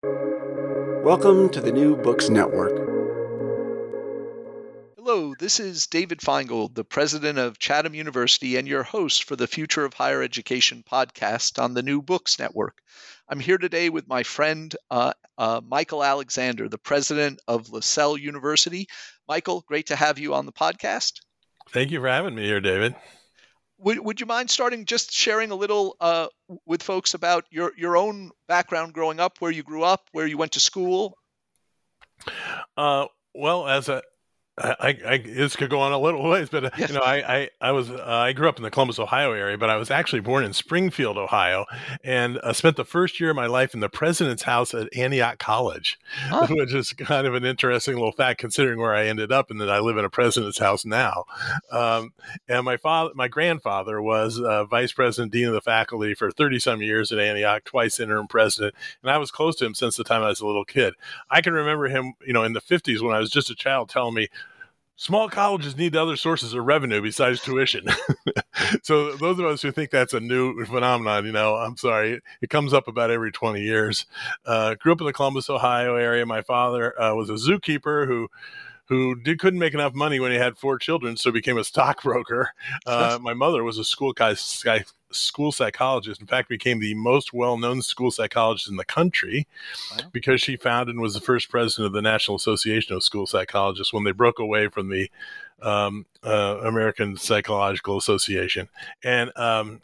Welcome to the New Books Network. Hello, this is David Finegold, the president of Chatham University and your host for the Future of Higher Education podcast on the New Books Network. I'm here today with my friend uh, uh, Michael Alexander, the president of Lasell University. Michael, great to have you on the podcast. Thank you for having me here, David. Would, would you mind starting just sharing a little uh, with folks about your, your own background growing up, where you grew up, where you went to school? Uh, well, as a I, I, this could go on a little ways, but uh, yes. you know, I, I, I was uh, I grew up in the Columbus, Ohio area, but I was actually born in Springfield, Ohio, and uh, spent the first year of my life in the president's house at Antioch College, huh. which is kind of an interesting little fact considering where I ended up, and that I live in a president's house now. Um, and my father, my grandfather, was uh, vice president, dean of the faculty for thirty some years at Antioch, twice interim president, and I was close to him since the time I was a little kid. I can remember him, you know, in the fifties when I was just a child, telling me small colleges need other sources of revenue besides tuition. so those of us who think that's a new phenomenon, you know, I'm sorry, it comes up about every 20 years. Uh, grew up in the Columbus, Ohio area. My father uh, was a zookeeper who who did, couldn't make enough money when he had four children, so became a stockbroker. Uh, my mother was a school guy, school psychologist. In fact, became the most well-known school psychologist in the country wow. because she founded and was the first president of the National Association of School Psychologists when they broke away from the um, uh, American Psychological Association. And um,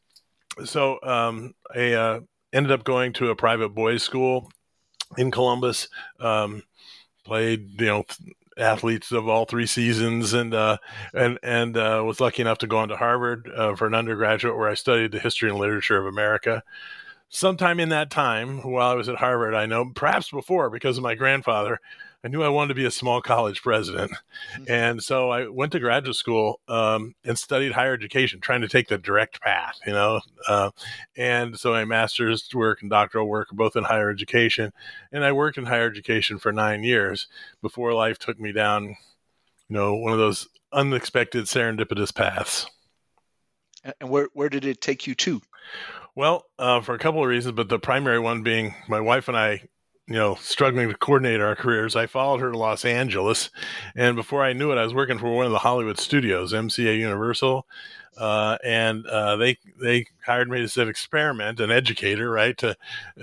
so um, I uh, ended up going to a private boys' school in Columbus. Um, played, you know, athletes of all three seasons, and uh, and and uh, was lucky enough to go on to Harvard uh, for an undergraduate, where I studied the history and literature of America. Sometime in that time, while I was at Harvard, I know perhaps before because of my grandfather, I knew I wanted to be a small college president. Mm-hmm. And so I went to graduate school um, and studied higher education, trying to take the direct path, you know. Uh, and so my master's work and doctoral work are both in higher education. And I worked in higher education for nine years before life took me down, you know, one of those unexpected serendipitous paths. And where, where did it take you to? Well, uh, for a couple of reasons, but the primary one being my wife and I you know, struggling to coordinate our careers, I followed her to Los Angeles. And before I knew it, I was working for one of the Hollywood studios, MCA Universal. Uh, and uh, they they hired me as an experiment, an educator, right, to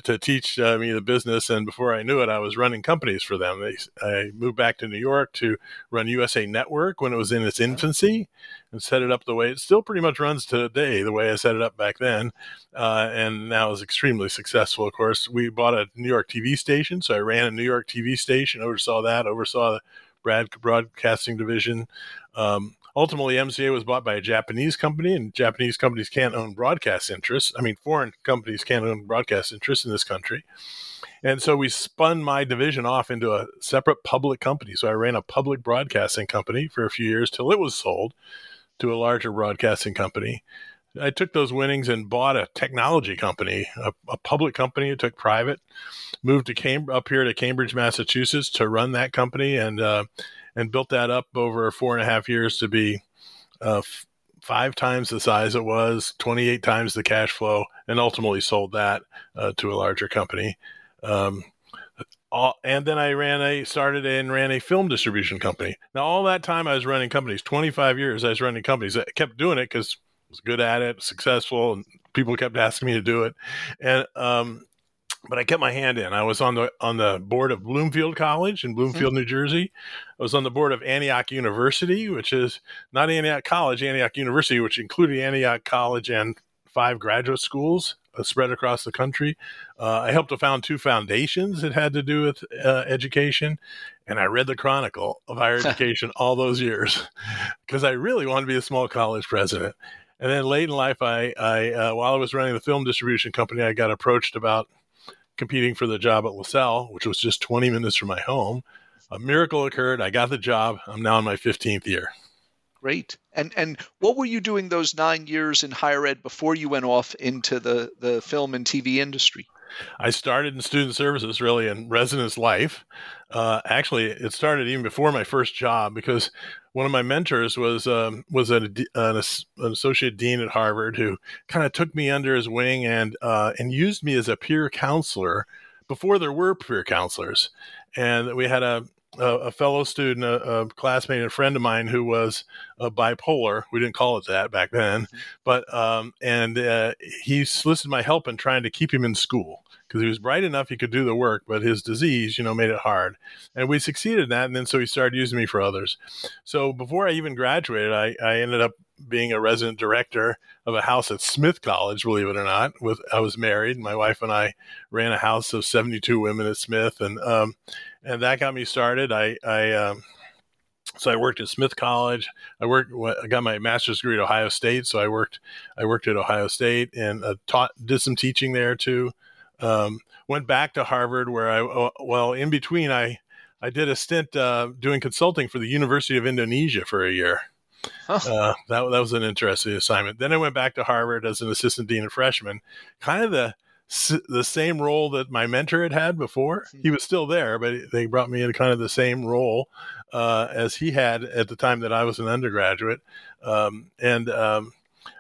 to teach uh, me the business. And before I knew it, I was running companies for them. They, I moved back to New York to run USA Network when it was in its infancy, and set it up the way it still pretty much runs today, the way I set it up back then, uh, and now is extremely successful. Of course, we bought a New York TV station, so I ran a New York TV station, oversaw that, oversaw the Brad Broadcasting Division. Um, ultimately, MCA was bought by a Japanese company, and Japanese companies can't own broadcast interests. I mean, foreign companies can't own broadcast interests in this country. And so we spun my division off into a separate public company. So I ran a public broadcasting company for a few years till it was sold to a larger broadcasting company. I took those winnings and bought a technology company, a, a public company. It took private, moved to Cam- up here to Cambridge, Massachusetts, to run that company, and uh, and built that up over four and a half years to be uh, f- five times the size it was, twenty eight times the cash flow, and ultimately sold that uh, to a larger company. Um, all, and then I ran a started and ran a film distribution company. Now all that time I was running companies, 25 years I was running companies. I kept doing it because I was good at it, successful, and people kept asking me to do it. And um, but I kept my hand in. I was on the on the board of Bloomfield College in Bloomfield, mm-hmm. New Jersey. I was on the board of Antioch University, which is not Antioch College, Antioch University, which included Antioch College and five graduate schools uh, spread across the country. Uh, I helped to found two foundations that had to do with uh, education, and I read the Chronicle of higher education all those years because I really wanted to be a small college president. And then late in life, I, I uh, while I was running the film distribution company, I got approached about competing for the job at Lasell, which was just 20 minutes from my home. A miracle occurred. I got the job. I'm now in my 15th year. Great. And and what were you doing those nine years in higher ed before you went off into the, the film and TV industry? I started in student services, really in residence life. Uh, actually, it started even before my first job because one of my mentors was um, was a, an, an, associate dean at Harvard who kind of took me under his wing and uh, and used me as a peer counselor before there were peer counselors, and we had a a, a fellow student, a, a, classmate, and a friend of mine who was bipolar. We didn't call it that back then, mm-hmm. but um, and uh, he solicited my help in trying to keep him in school because he was bright enough he could do the work, but his disease, you know, made it hard. And we succeeded in that, and then so he started using me for others. So before I even graduated, I, I ended up being a resident director of a house at Smith College, believe it or not. With I was married, my wife and I ran a house of 72 women at Smith, and um, and that got me started. I I um, so I worked at Smith College. I worked. I got my master's degree at Ohio State, so I worked. I worked at Ohio State and uh, taught, did some teaching there too. Um, went back to Harvard, where I uh, well in between I I did a stint uh, doing consulting for the University of Indonesia for a year. Huh. Uh, that that was an interesting assignment. Then I went back to Harvard as an assistant dean of freshmen, kind of the the same role that my mentor had had before. He hmm. was still there, but they brought me in kind of the same role uh, as he had at the time that I was an undergraduate, um, and um,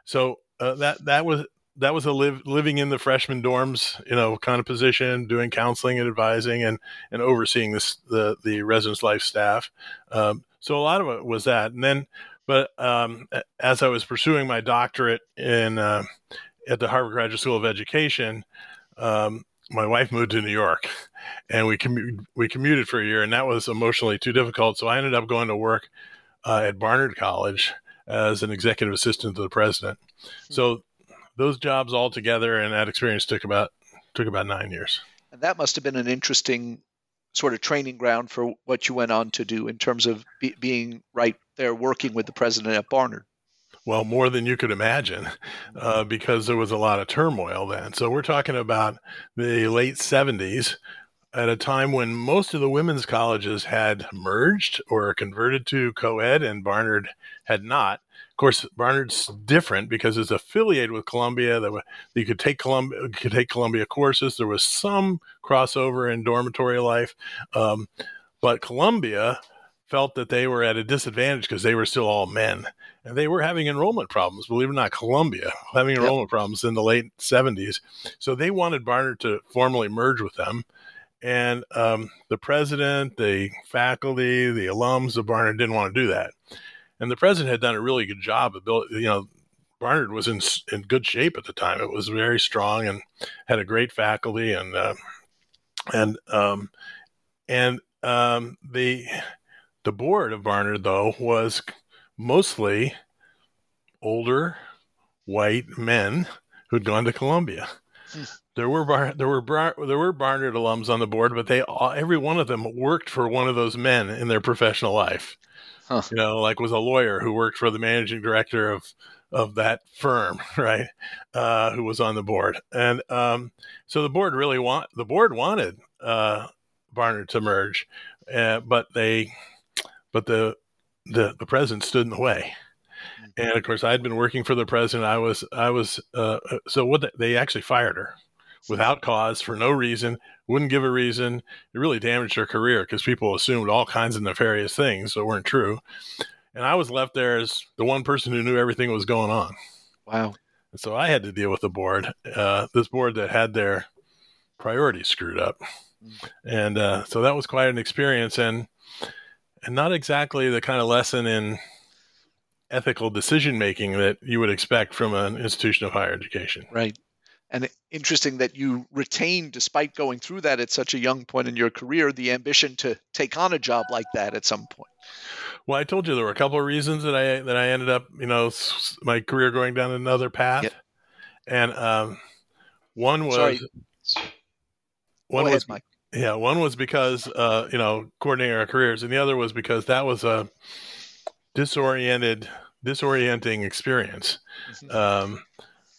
so uh, that that was that was a live, living in the freshman dorms, you know, kind of position, doing counseling and advising and and overseeing this the the residence life staff. Um, so a lot of it was that, and then, but um, as I was pursuing my doctorate in uh, at the Harvard Graduate School of Education, um, my wife moved to New York, and we commu- we commuted for a year, and that was emotionally too difficult. So I ended up going to work uh, at Barnard College as an executive assistant to the president. Mm-hmm. So those jobs all together and that experience took about took about nine years. And that must have been an interesting sort of training ground for what you went on to do in terms of be, being right there working with the president at Barnard. Well, more than you could imagine, uh, because there was a lot of turmoil then. So we're talking about the late 70s, at a time when most of the women's colleges had merged or converted to co-ed and Barnard had not. Of course, Barnard's different because it's affiliated with Columbia. That you could take Columbia, could take Columbia courses. There was some crossover in dormitory life, um, but Columbia felt that they were at a disadvantage because they were still all men and they were having enrollment problems. Believe it or not, Columbia having enrollment yep. problems in the late 70s. So they wanted Barnard to formally merge with them and um, the president, the faculty, the alums of Barnard didn't want to do that. And the president had done a really good job of building, you know, Barnard was in in good shape at the time. It was very strong and had a great faculty and uh, and um, and um, the the board of Barnard though was mostly older white men who'd gone to Columbia. Hmm there were Bar- there were Bar- there were Barnard alums on the board, but they all, every one of them worked for one of those men in their professional life. Huh. You know, like was a lawyer who worked for the managing director of of that firm, right? Uh, who was on the board, and um, so the board really want the board wanted uh, Barnard to merge, uh, but they but the the the president stood in the way mm-hmm. and of course i had been working for the president i was i was uh, uh so what they, they actually fired her without cause for no reason, wouldn't give a reason. It really damaged her career because people assumed all kinds of nefarious things that weren't true. And I was left there as the one person who knew everything that was going on. Wow. And so I had to deal with the board, uh, this board that had their priorities screwed up. Mm. And uh, so that was quite an experience and and not exactly the kind of lesson in ethical decision making that you would expect from an institution of higher education. Right and interesting that you retained despite going through that at such a young point in your career the ambition to take on a job like that at some point well i told you there were a couple of reasons that i that i ended up you know my career going down another path yep. and um, one was Sorry. one was Mike. yeah one was because uh, you know coordinating our careers and the other was because that was a disoriented disorienting experience mm-hmm. um,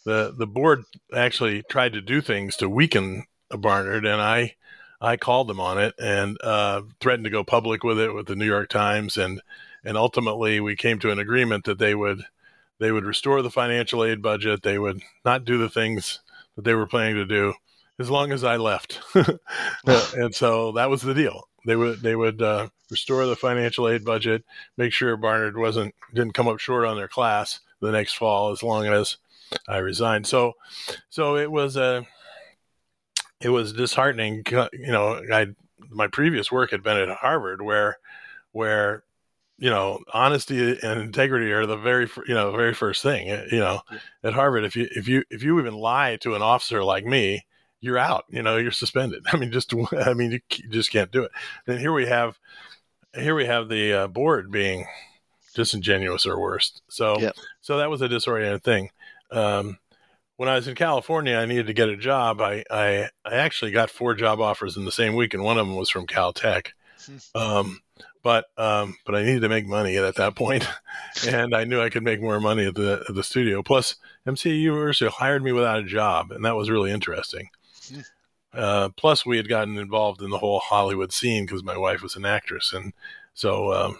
the the board actually tried to do things to weaken Barnard, and I I called them on it and uh, threatened to go public with it with the New York Times, and and ultimately we came to an agreement that they would they would restore the financial aid budget, they would not do the things that they were planning to do as long as I left, and so that was the deal. They would they would uh, restore the financial aid budget, make sure Barnard wasn't didn't come up short on their class the next fall, as long as I resigned. So, so it was a, it was disheartening. You know, I my previous work had been at Harvard, where where you know honesty and integrity are the very you know very first thing. You know, at Harvard, if you if you if you even lie to an officer like me, you're out. You know, you're suspended. I mean, just I mean, you just can't do it. And here we have here we have the uh, board being disingenuous or worse. So yep. so that was a disoriented thing. Um, when I was in California, I needed to get a job. I, I, I actually got four job offers in the same week, and one of them was from Caltech. Um, but um, but I needed to make money at that point, and I knew I could make more money at the at the studio. Plus, MCA Universal hired me without a job, and that was really interesting. Uh, plus, we had gotten involved in the whole Hollywood scene because my wife was an actress, and so um,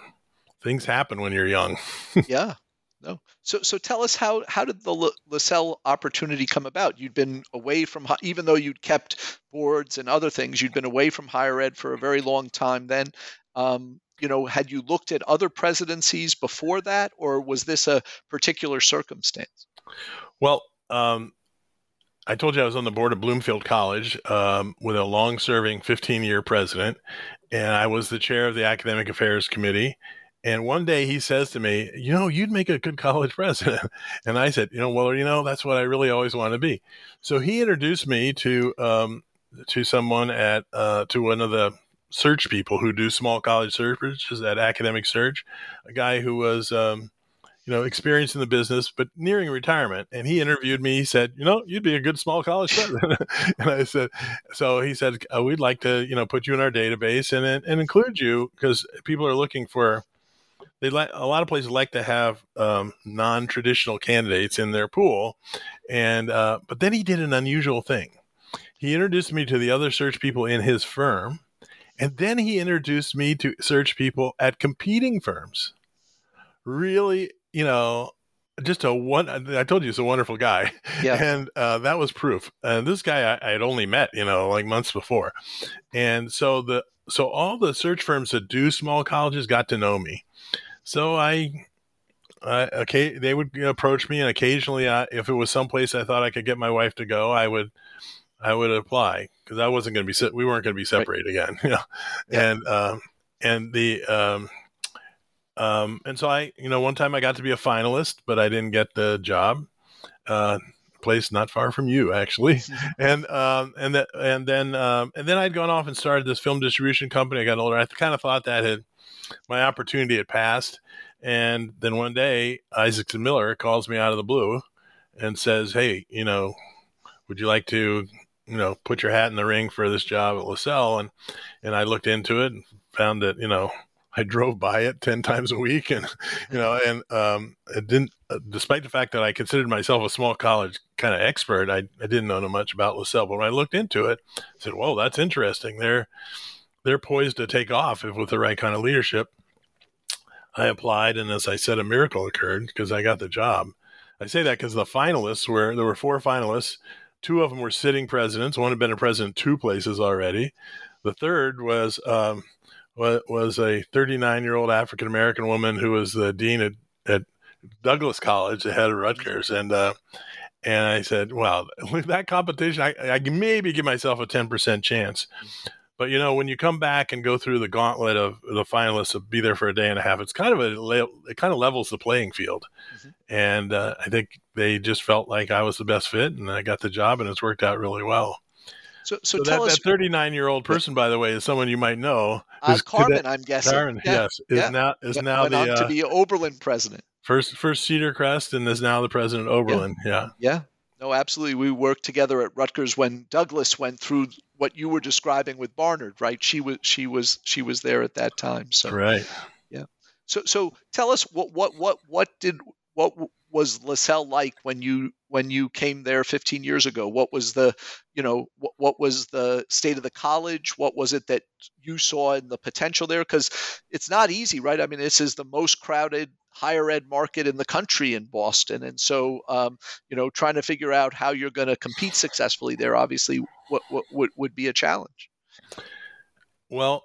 things happen when you're young. yeah, no. So, so tell us how how did the Lasell opportunity come about? You'd been away from even though you'd kept boards and other things, you'd been away from higher ed for a very long time. Then, um, you know, had you looked at other presidencies before that, or was this a particular circumstance? Well, um, I told you I was on the board of Bloomfield College um, with a long-serving 15-year president, and I was the chair of the academic affairs committee and one day he says to me, You know, you'd make a good college president. And I said, You know, well, you know, that's what I really always want to be. So he introduced me to, um, to someone at, uh, to one of the search people who do small college searches at Academic Search, a guy who was, um, you know, experienced in the business, but nearing retirement. And he interviewed me. He said, you know, you'd be a good small college president. and I said, so he said, oh, we'd like to, you know, put you in our database and, and include you because people are looking for they like a lot of places like to have um, non-traditional candidates in their pool, and uh, but then he did an unusual thing. He introduced me to the other search people in his firm, and then he introduced me to search people at competing firms. Really, you know, just a one. I told you he's a wonderful guy, yeah. and uh, that was proof. And this guy I, I, had only met, you know, like months before, and so the so all the search firms that do small colleges got to know me, so I, uh, okay, they would approach me, and occasionally, I, if it was someplace I thought I could get my wife to go, I would, I would apply because I wasn't going to be we weren't going to be separated right. again, you know, yeah. and um, and the um, um, and so I, you know, one time I got to be a finalist, but I didn't get the job. Uh, place not far from you actually and um and that and then um and then i'd gone off and started this film distribution company i got older i kind of thought that had my opportunity had passed. And then one day, Isaacson Miller calls me out of the blue and says, Hey, you know, would you like to, you know, put your hat in the ring for this job at Lasell? And, and I looked into it and found that, you know, I drove by it 10 times a week and, you know, and, um, it didn't, uh, despite the fact that I considered myself a small college kind of expert, I, I didn't know much about Lasell, but when I looked into it, I said, whoa, that's interesting. They're, they're poised to take off if with the right kind of leadership. I applied, and as I said, a miracle occurred because I got the job. I say that because the finalists were there were four finalists. Two of them were sitting presidents. One had been a president two places already. The third was um, was a 39 year old African American woman who was the dean at, at Douglass College, the head of Rutgers, and uh, and I said, "Well, with that competition, I, I maybe give myself a 10 percent chance." But you know, when you come back and go through the gauntlet of the finalists, of be there for a day and a half, it's kind of a it kind of levels the playing field. Mm-hmm. And uh, I think they just felt like I was the best fit, and I got the job, and it's worked out really well. So, so, so that, us, that 39 year old person, by the way, is someone you might know. Uh, Carmen, I'm guessing. Carmen, yeah. yes, is yeah. now is went, now went the uh, to be Oberlin president. First, first Cedar Crest, and is now the president Oberlin. Yeah, yeah. yeah. No, absolutely. We worked together at Rutgers when Douglass went through what you were describing with Barnard, right? She was she was she was there at that time. So right. Yeah. So so tell us what what what what did what was Lasell like when you when you came there 15 years ago? What was the you know what, what was the state of the college? What was it that you saw in the potential there? Because it's not easy, right? I mean, this is the most crowded higher ed market in the country in Boston. And so, um, you know, trying to figure out how you're going to compete successfully there obviously what, what, would, would be a challenge. Well,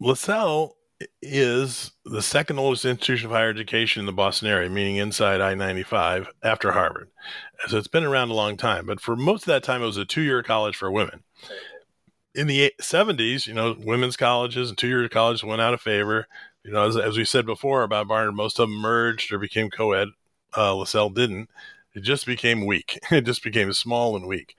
Lasell is the second oldest institution of higher education in the Boston area, meaning inside I 95 after Harvard. So it's been around a long time. But for most of that time, it was a two year college for women. in the 70s, you know, women's colleges and two-year colleges went out of favor. You know, as, as we said before about Barnard, most of them merged or became co-ed. Uh, Lasell didn't. It just became weak. It just became small and weak.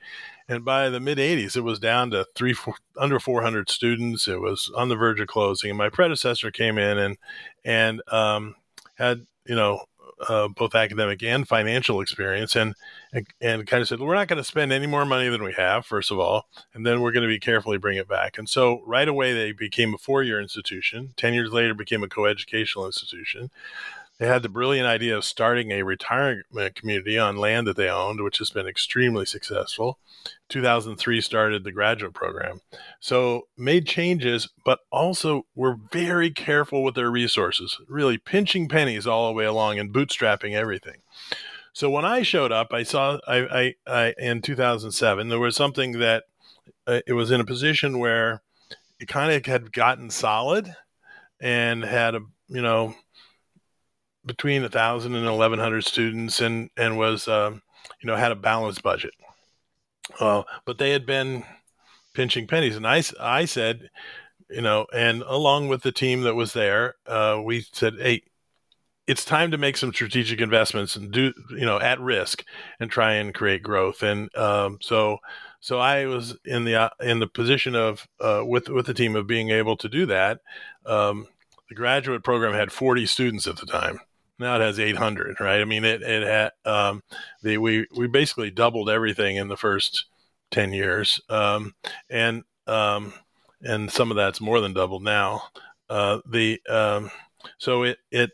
And by the mid 80s, it was down to three, four, under 400 students. It was on the verge of closing. And my predecessor came in and and um, had you know uh, both academic and financial experience, and, and kind of said, we're not going to spend any more money than we have, first of all, and then we're going to be carefully bring it back. And so right away they became a four-year institution. Ten years later, became a co-educational institution. They had the brilliant idea of starting a retirement community on land that they owned, which has been extremely successful. 2003 started the graduate program. So made changes, but also were very careful with their resources, really pinching pennies all the way along and bootstrapping everything. So when I showed up, I saw I, I, I in 2007 there was something that uh, it was in a position where it kind of had gotten solid and had a you know between a thousand and eleven hundred students, and and was um, you know had a balanced budget. Uh, but they had been pinching pennies, and I I said, you know, and along with the team that was there, uh, we said, hey. It's time to make some strategic investments and do, you know, at risk and try and create growth. And um, so, so I was in the uh, in the position of uh, with with the team of being able to do that. Um, the graduate program had 40 students at the time, now it has 800, right? I mean, it it had um, the we we basically doubled everything in the first 10 years, um, and um, and some of that's more than doubled now. Uh, the um, so it it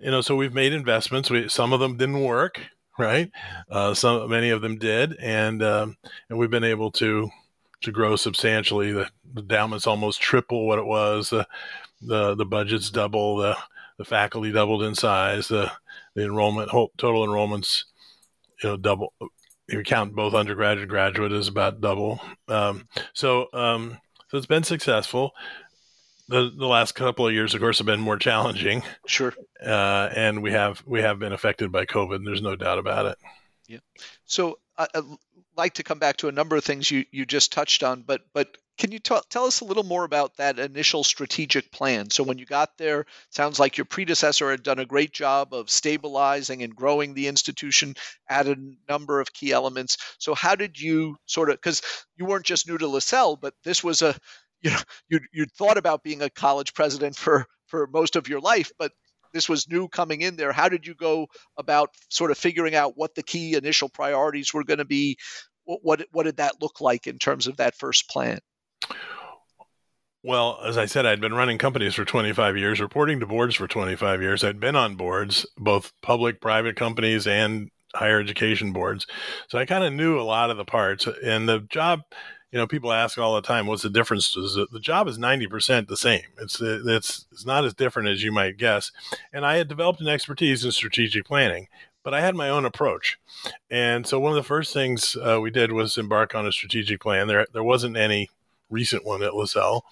you know so we've made investments. We some of them didn't work, right? Uh, some many of them did, and um, and we've been able to to grow substantially. The, the endowment's almost triple what it was. The the the budget's double. The the faculty doubled in size. The the enrollment total enrollments, you know, double. If you count both undergraduate and graduate, is about double. Um, so um, so it's been successful. The, the last couple of years, of course, have been more challenging. Sure. Uh, and we have we have been affected by COVID. There's no doubt about it. Yeah. So I, I'd like to come back to a number of things you, you just touched on, but but can you t- tell us a little more about that initial strategic plan? So, when you got there, sounds like your predecessor had done a great job of stabilizing and growing the institution, added a number of key elements. So, how did you sort of, because you weren't just new to Lasell, but this was a, you know, you you thought about being a college president for for most of your life, but this was new coming in there. How did you go about sort of figuring out what the key initial priorities were going to be? What, what what did that look like in terms of that first plan? Well, as I said, I'd been running companies for 25 years, reporting to boards for 25 years. I'd been on boards, both public, private companies, and higher education boards. So I kind of knew a lot of the parts. And the job, you know, people ask all the time, what's the difference? The job is 90% the same. It's, it's, it's not as different as you might guess. And I had developed an expertise in strategic planning, but I had my own approach. And so one of the first things uh, we did was embark on a strategic plan. There, there wasn't any recent one at Lasell,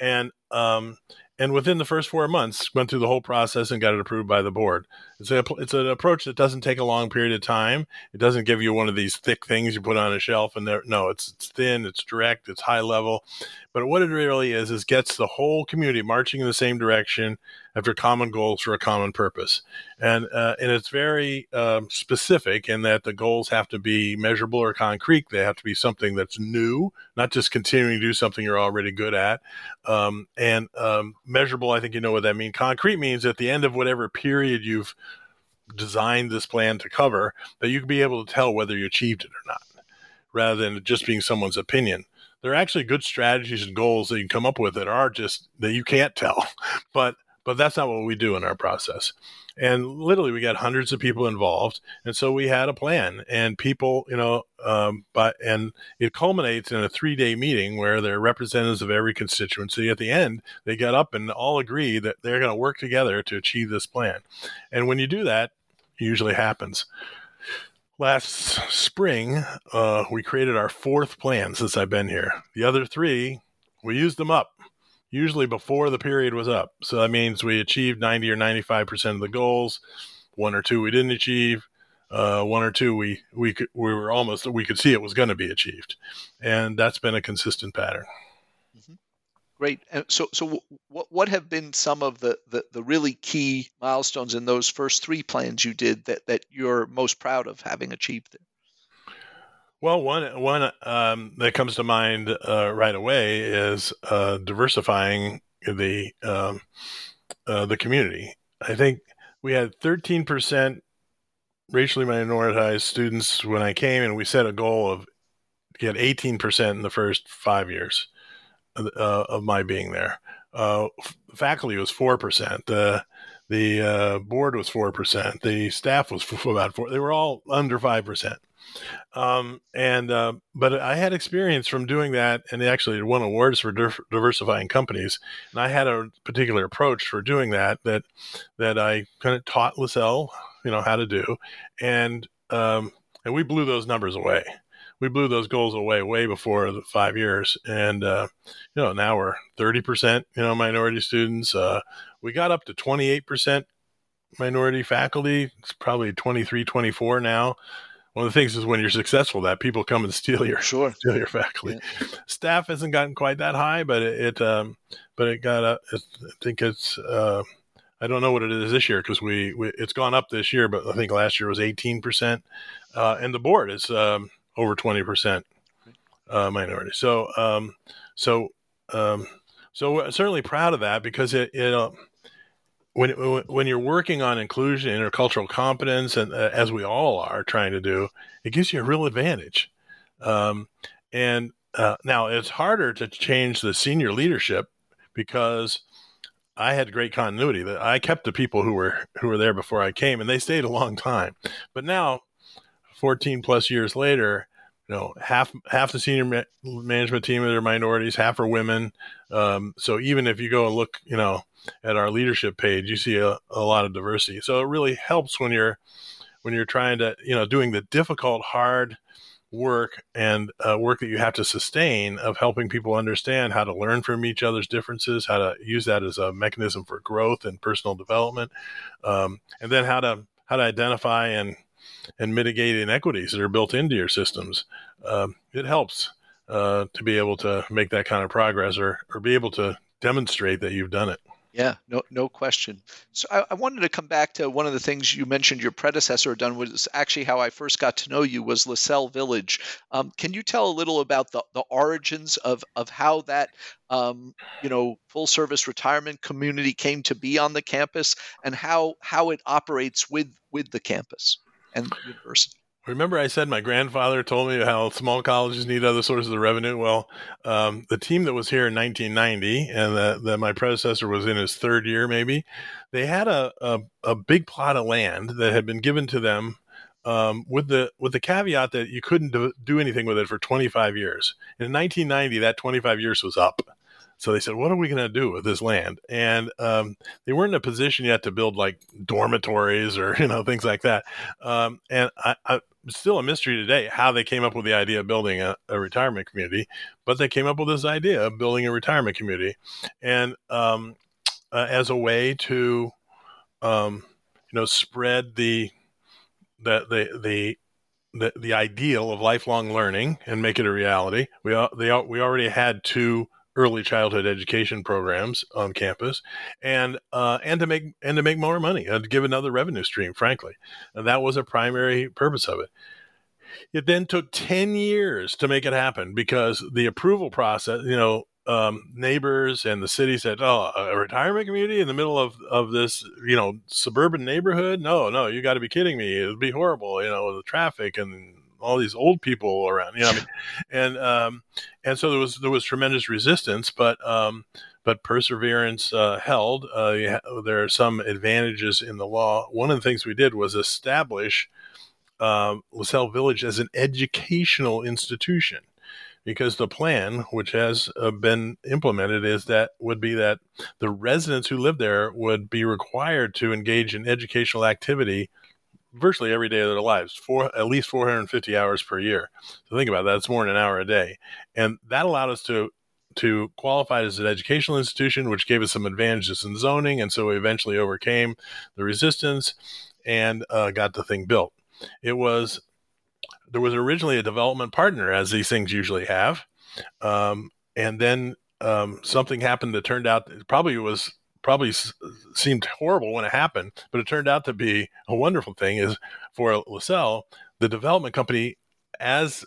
and um, and within the first four months, went through the whole process and got it approved by the board. It's a it's an approach that doesn't take a long period of time. It doesn't give you one of these thick things you put on a shelf and there. No, it's it's thin, it's direct, it's high level. But what it really is is gets the whole community marching in the same direction after common goals for a common purpose, and uh, and it's very um, specific in that the goals have to be measurable or concrete. They have to be something that's new, not just continuing to do something you're already good at, um, and um, measurable. I think you know what that means. Concrete means at the end of whatever period you've designed this plan to cover, that you can be able to tell whether you achieved it or not, rather than just being someone's opinion there are actually good strategies and goals that you can come up with that are just that you can't tell but but that's not what we do in our process. And literally we got hundreds of people involved and so we had a plan and people you know um, but and it culminates in a three day meeting where there are representatives of every constituency. At the end they get up and all agree that they're going to work together to achieve this plan. And when you do that it usually happens. Last spring uh, we created our fourth plan since i've been here. The other three we used them up usually before the period was up. So that means we achieved 90 or 95% of the goals. One or two we didn't achieve. uh, one or two we we could, we were almost we could see it was going to be achieved, and that's been a consistent pattern. Mm-hmm. Great. So, so what what have been some of the, the, the really key milestones in those first three plans you did that, that you're most proud of having achieved? It? Well, one one um, that comes to mind uh, right away is uh, diversifying the um, uh, the community. I think we had 13 percent racially minoritized students when I came, and we set a goal of get 18 percent in the first five years of, uh, my being there. Uh, faculty was four percent. The uh, board was four percent. The staff was about four. They were all under five percent. Um, and uh, but I had experience from doing that, and they actually won awards for diversifying companies. And I had a particular approach for doing that that that I kind of taught Lasell, you know, how to do, and um, and we blew those numbers away. We blew those goals away way before the five years, and uh, you know now we're thirty percent, you know, minority students. Uh, we got up to twenty eight percent minority faculty. It's probably 23, 24 now one of the things is when you're successful that people come and steal your sure. steal your faculty. Yeah. Staff hasn't gotten quite that high, but it, it um, but it got a, I think it's uh, I don't know what it is this year because we, we, it's gone up this year, but I think last year was 18 percent, uh, and the board is um, over 20 percent uh, minority. So um, so um, so we're certainly proud of that because it it uh, when when you're working on inclusion, intercultural competence, and uh, as we all are trying to do, it gives you a real advantage. Um, and uh, now it's harder to change the senior leadership because I had great continuity. That I kept the people who were who were there before I came, and they stayed a long time. But now, 14 plus years later, you know, half half the senior ma- management team are minorities, half are women. Um, so even if you go and look, you know, at our leadership page, you see a, a lot of diversity. So it really helps when you're when you're trying to you know doing the difficult, hard work and uh, work that you have to sustain of helping people understand how to learn from each other's differences, how to use that as a mechanism for growth and personal development, um, and then how to how to identify and and mitigate inequities that are built into your systems. Um, it helps uh, to be able to make that kind of progress or, or be able to demonstrate that you've done it. Yeah, no, no question. So I, I, wanted to come back to one of the things you mentioned your predecessor done was actually how I first got to know you was Lasell Village. Um, can you tell a little about the, the origins of, of how that um, you know full service retirement community came to be on the campus and how how it operates with with the campus and the university? Remember, I said my grandfather told me how small colleges need other sources of revenue. Well, um, the team that was here in 1990, and that my predecessor was in his third year, maybe, they had a, a, a big plot of land that had been given to them um, with the with the caveat that you couldn't do, do anything with it for 25 years. In 1990, that 25 years was up. So they said, "What are we going to do with this land?" And um, they weren't in a position yet to build like dormitories or you know things like that. Um, and I, I, it's still a mystery today how they came up with the idea of building a, a, retirement community, but they came up with this idea of building a retirement community, and um, uh, as a way to, um, you know, spread the the the the the, the ideal of lifelong learning and make it a reality. We they we already had two early childhood education programs on campus, and uh, and to make and to make more money, and to give another revenue stream. Frankly, and that was a primary purpose of it. It then took ten years to make it happen because the approval process, you know, um, neighbors and the city said, "Oh, a retirement community in the middle of of this, you know, suburban neighborhood? No, no, you got to be kidding me! It would be horrible, you know, the traffic and all these old people around, you know, I mean? and um, and so there was there was tremendous resistance, but um, but perseverance uh, held. Uh, there are some advantages in the law. One of the things we did was establish uh, Lasell Village as an educational institution. Because the plan, which has uh, been implemented, is that would be that the residents who live there would be required to engage in educational activity virtually every day of their lives, for at least 450 hours per year. So think about that; it's more than an hour a day, and that allowed us to to qualify as an educational institution, which gave us some advantages in zoning, and so we eventually overcame the resistance and uh, got the thing built. it was there was originally a development partner, as these things usually have, um, and then um, something happened that turned out probably was probably seemed horrible when it happened, but it turned out to be a wonderful thing. Is for Lasell, the development company, as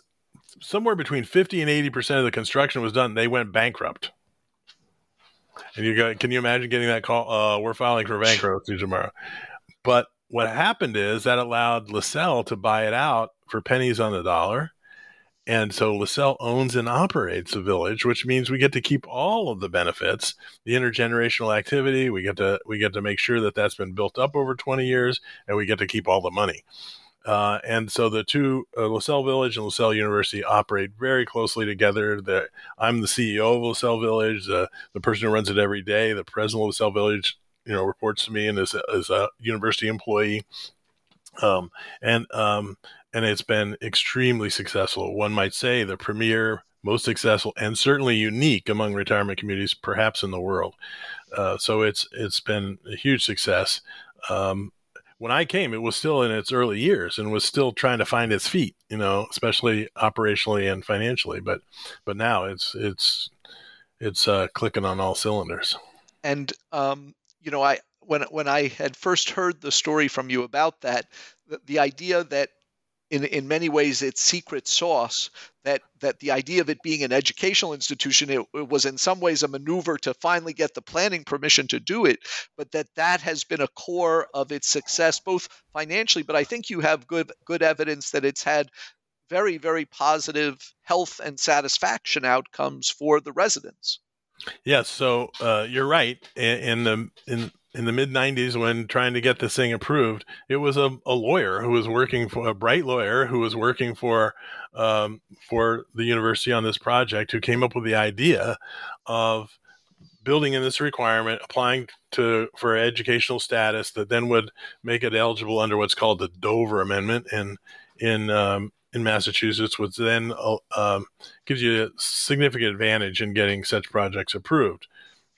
somewhere between fifty and eighty percent of the construction was done, they went bankrupt. And you got, can you imagine getting that call? Uh, we're filing for bankruptcy tomorrow. But what happened is that allowed Lasell to buy it out for pennies on the dollar. And so Lasell owns and operates the village, which means we get to keep all of the benefits, the intergenerational activity. We get to we get to make sure that that's been built up over 20 years, and we get to keep all the money. Uh, and so the two, uh, Lasell Village and Lasell University, operate very closely together. The, I'm the CEO of Lasell Village. Uh, the person who runs it every day, the president of Lasell Village, you know, reports to me and is, is a university employee. Um, and um, and it's been extremely successful. One might say the premier, most successful, and certainly unique among retirement communities, perhaps in the world. Uh, so it's it's been a huge success. Um, when I came, it was still in its early years and was still trying to find its feet, you know, especially operationally and financially. But but now it's it's it's uh, clicking on all cylinders. And um, you know, I when when I had first heard the story from you about that, the, the idea that in in many ways its secret sauce that that the idea of it being an educational institution it, it, was in some ways a maneuver to finally get the planning permission to do it but that that has been a core of its success both financially but i think you have good good evidence that it's had very very positive health and satisfaction outcomes for the residents. Yes so uh, you're right. In, in the in in the mid 90s when trying to get this thing approved it was a, a lawyer who was working for a bright lawyer who was working for um, for the university on this project who came up with the idea of building in this requirement applying to for educational status that then would make it eligible under what's called the dover amendment in in um, in Massachusetts, which then uh, um, gives you a significant advantage in getting such projects approved.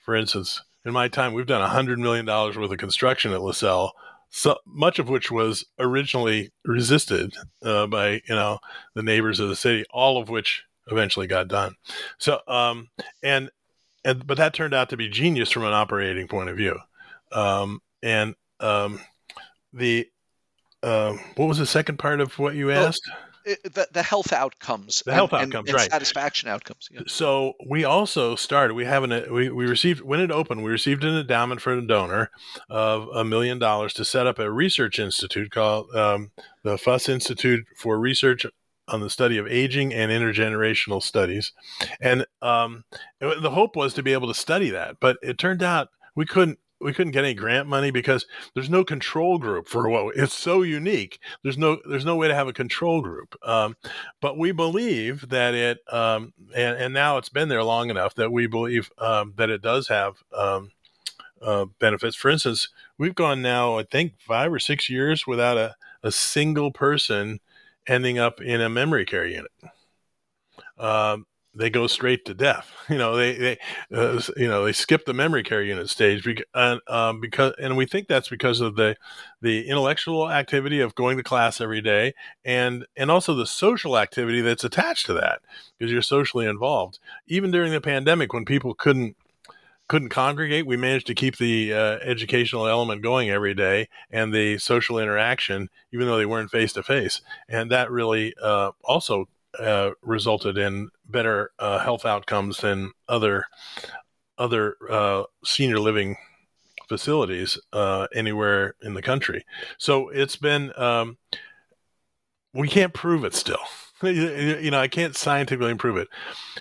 For instance, in my time, we've done $100 million worth of construction at Lasell, so much of which was originally resisted uh, by, you know, the neighbors of the city, all of which eventually got done. So, um, and, and, but that turned out to be genius from an operating point of view. Um, and, um, the, uh, what was the second part of what you asked? Oh the, the health outcomes, the health and, outcomes, and, right? Satisfaction outcomes. Yeah. So we also started. We have an we we received when it opened. We received an endowment from a donor of a million dollars to set up a research institute called um, the Fuss Institute for Research on the study of aging and intergenerational studies, and um, the hope was to be able to study that. But it turned out we couldn't we couldn't get any grant money because there's no control group for what it's so unique. There's no there's no way to have a control group. Um, but we believe that it um, and, and now it's been there long enough that we believe um, that it does have um, uh, benefits. For instance, we've gone now I think five or six years without a, a single person ending up in a memory care unit. Um, they go straight to death. You know, they they uh, you know they skip the memory care unit stage because and um, because and we think that's because of the the intellectual activity of going to class every day and and also the social activity that's attached to that because you're socially involved. Even during the pandemic, when people couldn't couldn't congregate, we managed to keep the uh, educational element going every day and the social interaction, even though they weren't face to face. And that really uh, also uh, resulted in better uh, health outcomes than other other uh, senior living facilities uh, anywhere in the country. So it's been um, we can't prove it still. you know, I can't scientifically prove it.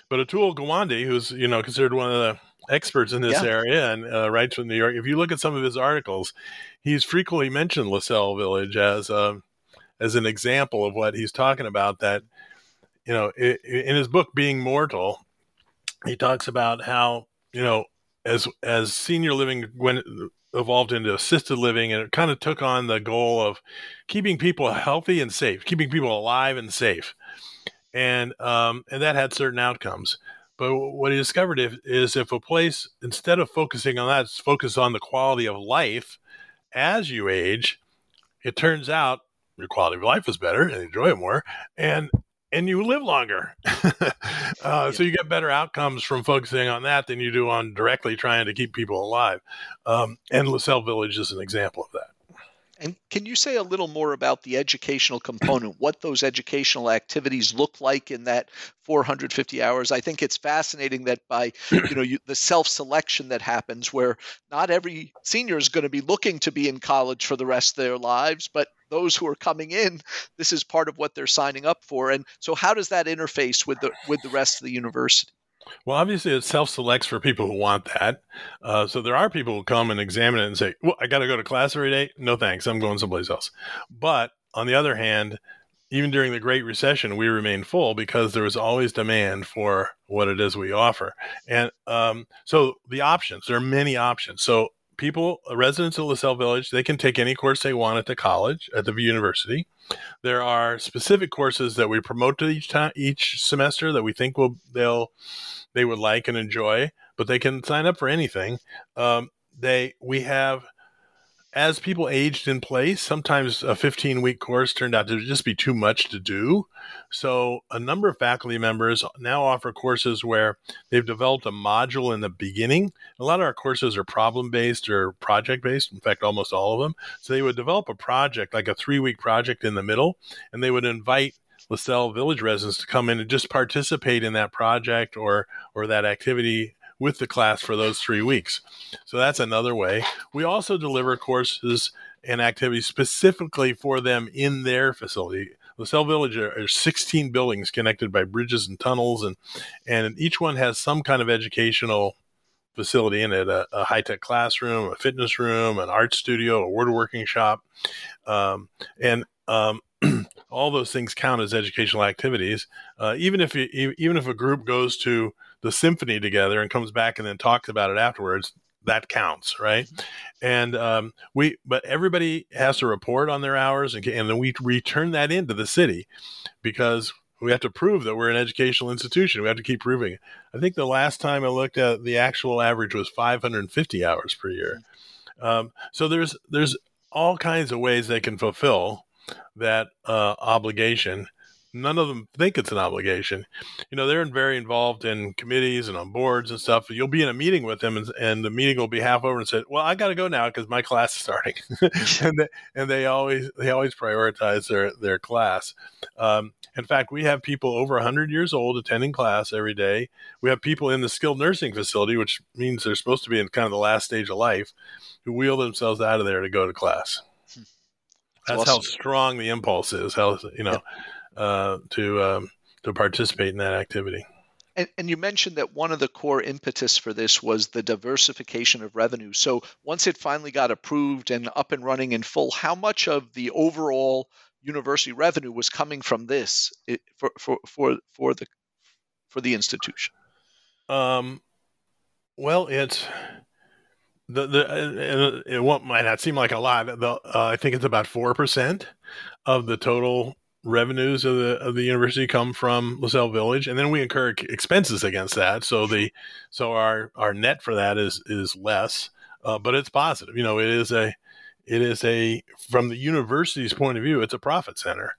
But Atul Gawande, who's you know considered one of the experts in this yeah. area and uh, writes from New York, if you look at some of his articles, he's frequently mentioned Lasell Village as um, as an example of what he's talking about. That you know, in his book Being Mortal, he talks about how you know as as senior living when evolved into assisted living and it kind of took on the goal of keeping people healthy and safe keeping people alive and safe. And um, and that had certain outcomes. But what he discovered if, is if a place instead of focusing on that focus on the quality of life as you age it turns out your quality of life is better and enjoy it more, and and you live longer. uh, so you get better outcomes from focusing on that than you do on directly trying to keep people alive. Um, and Lasell Village is an example of that. And can you say a little more about the educational component, what those educational activities look like in that 450 hours? I think it's fascinating that by you know you, the self-selection that happens, where not every senior is going to be looking to be in college for the rest of their lives, but those who are coming in, this is part of what they're signing up for. And so, how does that interface with the with the rest of the university? Well, obviously, it self selects for people who want that. Uh, so there are people who come and examine it and say, well, I got to go to class every day. No, thanks. I'm going someplace else. But on the other hand, even during the Great Recession, we remained full because there was always demand for what it is we offer. And um, so the options, there are many options. So people, residents of Lasell Village, they can take any course they want at the college, at the university. There are specific courses that we promote to each time, each semester that we think will they'll they would like and enjoy, but they can sign up for anything. Um, they we have as people aged in place, sometimes a 15 week course turned out to just be too much to do. So, a number of faculty members now offer courses where they've developed a module in the beginning. A lot of our courses are problem based or project based, in fact, almost all of them. So, they would develop a project, like a three week project in the middle, and they would invite Lasell Village residents to come in and just participate in that project or or that activity with the class for those three weeks. So that's another way. We also deliver courses and activities specifically for them in their facility. Lasell Village are 16 buildings connected by bridges and tunnels, and and each one has some kind of educational facility in it a, a high tech classroom, a fitness room, an art studio, a woodworking shop. Um, and um, all those things count as educational activities. Uh, even if you, even if a group goes to the symphony together and comes back and then talks about it afterwards, that counts, right? And um, we, but everybody has to report on their hours, and, and then we return that into the city because we have to prove that we're an educational institution. We have to keep proving it. I think the last time I looked at the actual average was 550 hours per year. Um, so there's there's all kinds of ways they can fulfill that uh, obligation none of them think it's an obligation. You know, they're very involved in committees and on boards and stuff. You'll be in a meeting with them, and, and the meeting will be half over and say, "Well, I got to go now because my class is starting," and they, and they always they always prioritize their their class. Um, in fact, we have people over 100 years old attending class every day. We have people in the skilled nursing facility, which means they're supposed to be in kind of the last stage of life, who wheel themselves out of there to go to class. Hmm. That's awesome. how strong the impulse is. How you know. Yeah uh, to um, to participate in that activity. And, and, you mentioned that one of the core impetus for this was the diversification of revenue. So once it finally got approved and up and running in full, how much of the overall university revenue was coming from this for for for, for the for the institution? Um, well, it's the the it, it might not seem like a lot. The, uh, I think it's about four percent of the total revenues of the of the university come from Lasell Village, and then we incur expenses against that. So the so our our net for that is is less, uh, but it's positive. You know, it is a it is a from the university's point of view, it's a profit center,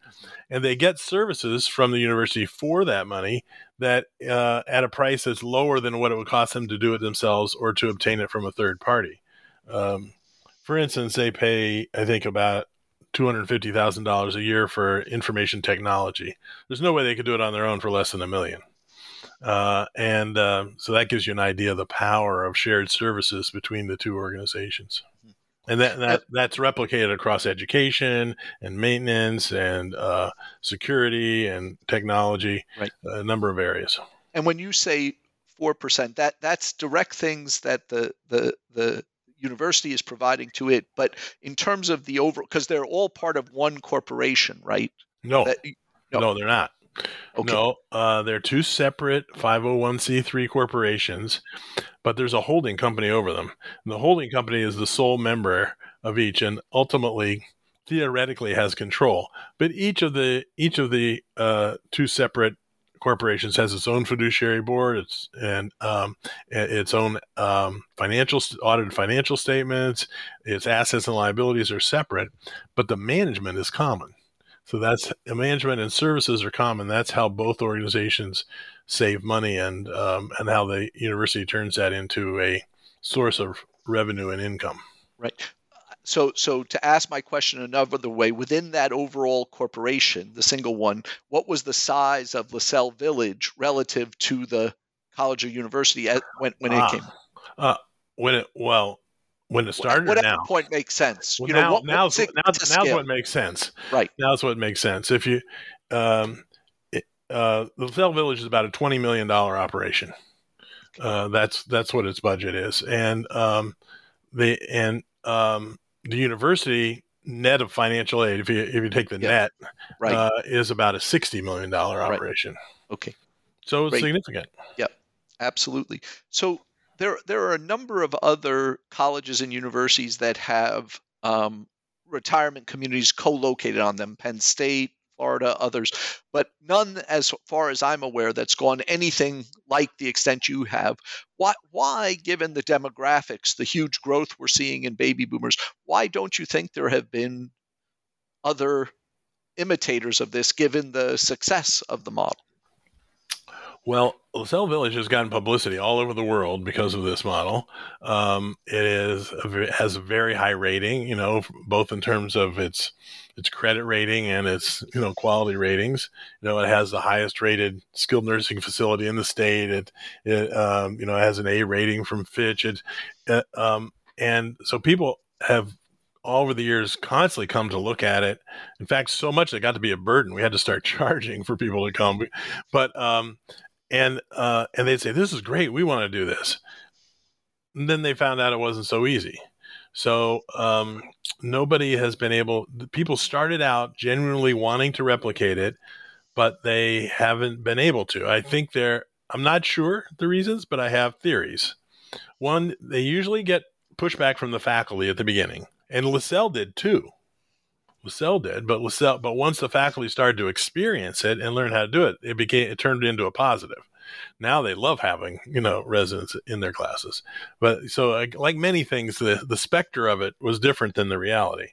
and they get services from the university for that money that uh, at a price that's lower than what it would cost them to do it themselves or to obtain it from a third party. Um, for instance, they pay I think about $250,000 a year for information technology. There's no way they could do it on their own for less than a million. Uh, and uh, so that gives you an idea of the power of shared services between the two organizations. And that, that that's replicated across education and maintenance and uh, security and technology, right. a number of areas. And when you say four percent, that that's direct things that the the the university is providing to it. But in terms of the over, because they're all part of one corporation, right? No, that, no. no, they're not. Okay. No, uh, they're two separate 501c3 corporations, but there's a holding company over them. And the holding company is the sole member of each, and ultimately, theoretically, has control. But each of the each of the uh, two separate corporations has its own fiduciary board, its and um, its own um, financial audited financial statements. Its assets and liabilities are separate, but the management is common. So that's management and services are common. That's how both organizations save money and um, and how the university turns that into a source of revenue and income. Right. So, so to ask my question another way, within that overall corporation, the single one, what was the size of Lasell Village relative to the college or university when when it came? Uh, when it well, when it started. Whatever now? point makes sense. Well, you now, know, what, now's, it, now's, now's what makes sense. Right. Now's what makes sense. If you, um, it, uh, the Lasell Village is about a twenty million dollar operation. Uh, that's that's what its budget is, and um, the and um, the university net of financial aid, if you if you take the net, right. uh, is about a sixty million dollar operation. Right. Okay, so it's Great. significant. Yep, absolutely. So there there are a number of other colleges and universities that have um, retirement communities co-located on them. Penn State, Florida, others, but none, as far as I'm aware, that's gone anything like the extent you have. Why, why, given the demographics, the huge growth we're seeing in baby boomers, why don't you think there have been other imitators of this, given the success of the model? Well, Lasell Village has gotten publicity all over the world because of this model. Um, it is has a very high rating, you know, both in terms of its its credit rating and its you know quality ratings. You know, it has the highest rated skilled nursing facility in the state. It, it um, you know has an A rating from Fitch. It, uh, um, and so people have all over the years constantly come to look at it. In fact, so much it got to be a burden. We had to start charging for people to come. But um, and uh, and they'd say, "This is great. We want to do this." And then they found out it wasn't so easy. So um, nobody has been able. People started out genuinely wanting to replicate it, but they haven't been able to. I think they're. I'm not sure the reasons, but I have theories. One, they usually get pushback from the faculty at the beginning, and Lasell did too. Lasell did, but Lasell, but once the faculty started to experience it and learn how to do it, it became it turned into a positive. Now they love having you know residents in their classes, but so like many things, the the specter of it was different than the reality.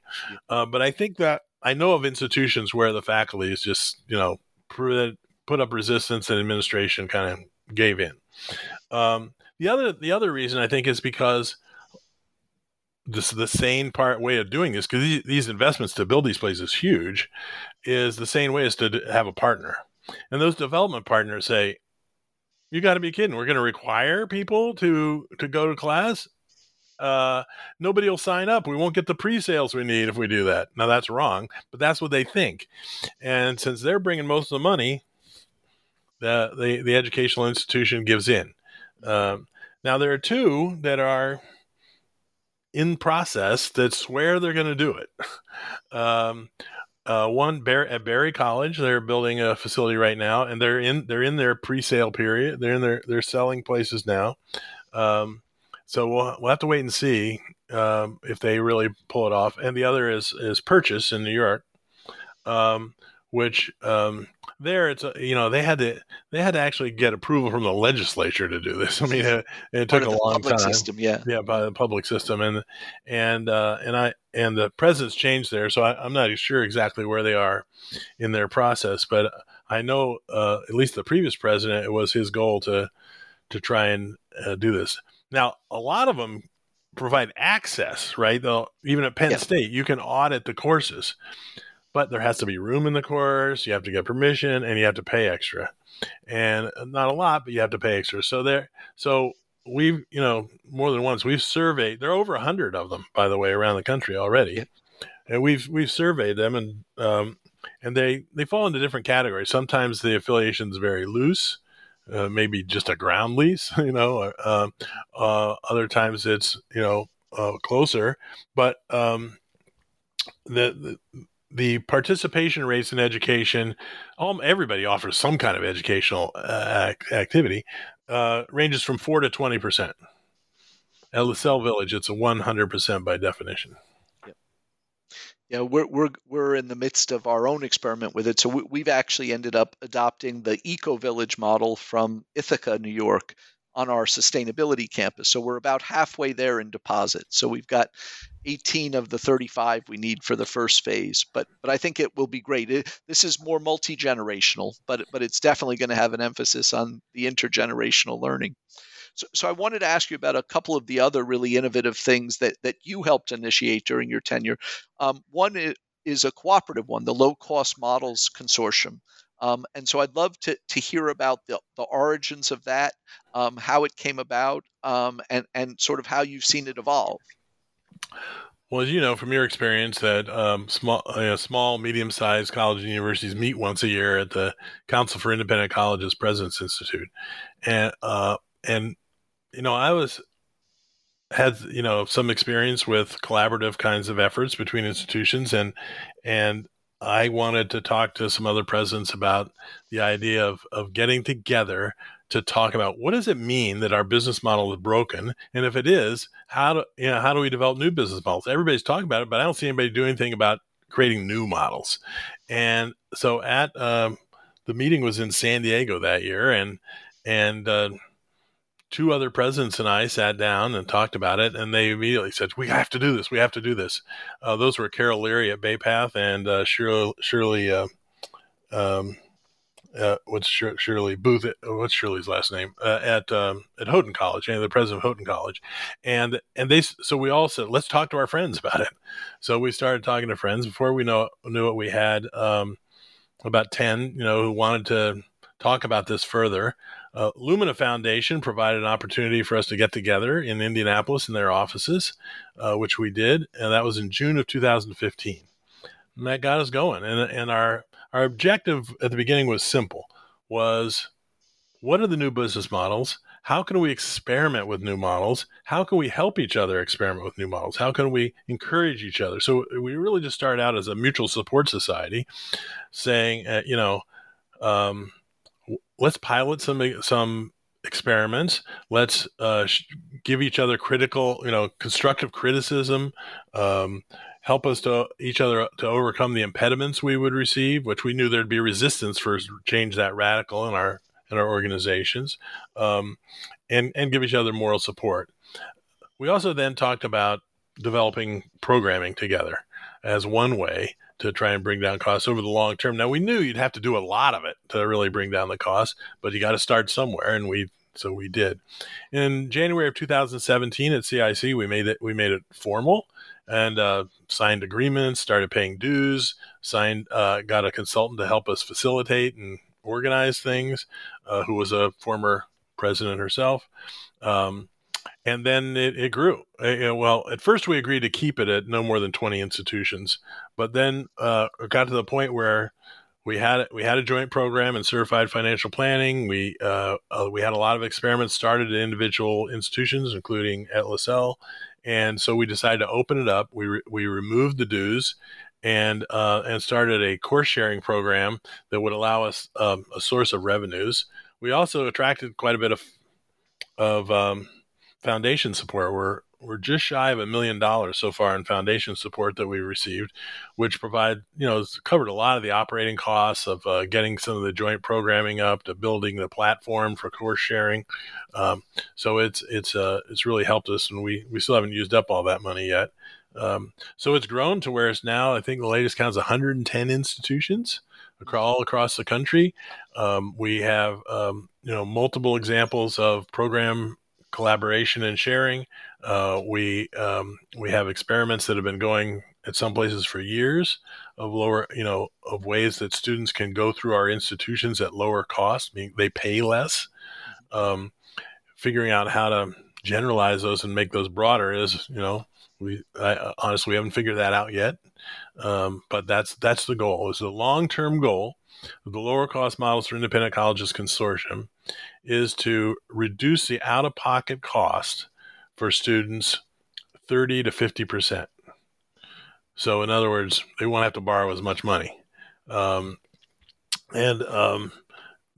Uh, but I think that I know of institutions where the faculty is just you know put up resistance and administration kind of gave in. Um, the other the other reason I think is because this the sane part way of doing this because these, these, investments to build these places huge is the same way is to have a partner. And those development partners say you got to be kidding. We're going to require people to to go to class? Uh, nobody will sign up. We won't get the pre-sales we need if we do that. Now that's wrong but that's what they think. And since they're bringing most of the money the the, the educational institution gives in. Um, now there are two that are in process that swear they're going to do it. Um, uh, one Bar- at Berry College, they're building a facility right now, and they're in they're in their pre-sale period. They're in their they're selling places now. Um, so we'll we'll have to wait and see um, if they really pull it off. And the other is is Purchase in New York, um, which um, there it's a, you know they had to they had to actually get approval from the legislature to do this. I mean, it, it took a long time. System, yeah, yeah, by the public system, and and uh, and I and the president's changed there, so I, am not sure exactly where they are in their process, but I know uh, at least the previous president, it was his goal to to try and uh, do this. Now, a lot of them provide access, right? Though even at Penn yeah. State, you can audit the courses but there has to be room in the course. You have to get permission, and you have to pay extra, and not a lot, but you have to pay extra. So there, so we've you know more than once we've surveyed. There are over a hundred of them, by the way, around the country already, and we've we've surveyed them, and um, and they they fall into different categories. Sometimes the affiliation is very loose. Uh, maybe just a ground lease, you know. Uh, uh, other times it's you know uh, closer, but um, the, the the participation rates in education, um, everybody offers some kind of educational uh, activity, uh, ranges from 4 to 20%. At Lasell Village, it's a 100% by definition. Yep. Yeah, we're, we're, we're in the midst of our own experiment with it. So we, have actually ended up adopting the Eco Village model from Ithaca, New York, on our sustainability campus. So we're about halfway there in deposit. So we've got 18 of the 35 we need for the first phase. But but I think it will be great. It, this is more multi generational, but but it's definitely going to have an emphasis on the intergenerational learning. So, so I wanted to ask you about a couple of the other really innovative things that that you helped initiate during your tenure. Um, one is, is a cooperative one, the Low Cost Models Consortium. Um, and so I'd love to, to hear about the, the origins of that, um, how it came about, um, and, and sort of how you've seen it evolve. Well, as you know from your experience, that um, small, uh, small, medium-sized colleges and universities meet once a year at the Council for Independent Colleges Presidents Institute, and uh, and you know I was had you know some experience with collaborative kinds of efforts between institutions, and and I wanted to talk to some other presidents about the idea of of getting together to talk about what does it mean that our business model is broken, and if it is, how do you know how do we develop new business models? Everybody's talking about it, but I don't see anybody doing anything about creating new models. And so at um, the meeting was in San Diego that year, and and uh, two other presidents and I sat down and talked about it, and they immediately said, "We have to do this. We have to do this." Uh, those were Carol Leary at Bay Path and uh, Shirley, Shirley uh, um, uh, what's Shirley Booth? Uh, what's Shirley's last name? Uh, at um, at Houghton College, and the president of Houghton College, and and they so we all said let's talk to our friends about it. So we started talking to friends before we know knew what We had um, about ten, you know, who wanted to talk about this further. Uh, Lumina Foundation provided an opportunity for us to get together in Indianapolis in their offices, uh, which we did, and that was in June of 2015. And that got us going. And, and our our objective at the beginning was simple was what are the new business models? How can we experiment with new models? How can we help each other experiment with new models? How can we encourage each other? So we really just started out as a mutual support society, saying, uh, you know, um, let's pilot some some experiments. Let's uh, give each other critical, you know, constructive criticism. Um, help us to each other to overcome the impediments we would receive, which we knew there'd be resistance for change that radical in our in our organizations, um, and and give each other moral support. We also then talked about developing programming together as one way to try and bring down costs over the long term. Now we knew you'd have to do a lot of it to really bring down the cost, but you got to start somewhere, and we so we did. In January of 2017 at CIC, we made it we made it formal and uh, signed agreements, started paying dues, signed, uh, got a consultant to help us facilitate and organize things, uh, who was a former president herself. Um, and then it, it grew. Uh, well, at first we agreed to keep it at no more than 20 institutions, but then uh, it got to the point where we had we had a joint program in certified financial planning. We uh, uh, we had a lot of experiments started at individual institutions, including at Lasell, and so we decided to open it up. We re- we removed the dues and uh, and started a course sharing program that would allow us um, a source of revenues. We also attracted quite a bit of of um, foundation support. We're we're just shy of a million dollars so far in foundation support that we received, which provide you know covered a lot of the operating costs of uh, getting some of the joint programming up to building the platform for course sharing. Um, so it's it's uh, it's really helped us, and we we still haven't used up all that money yet. Um, so it's grown to where it's now. I think the latest count is 110 institutions all across the country. Um, we have um, you know multiple examples of program collaboration and sharing. Uh, we um, we have experiments that have been going at some places for years of lower, you know, of ways that students can go through our institutions at lower cost, meaning they pay less. Um, figuring out how to generalize those and make those broader is, you know, we I, honestly we haven't figured that out yet. Um, but that's that's the goal. Is the long term goal the lower cost models for independent colleges consortium is to reduce the out of pocket cost for students 30 to 50%. So, in other words, they won't have to borrow as much money. Um, and um,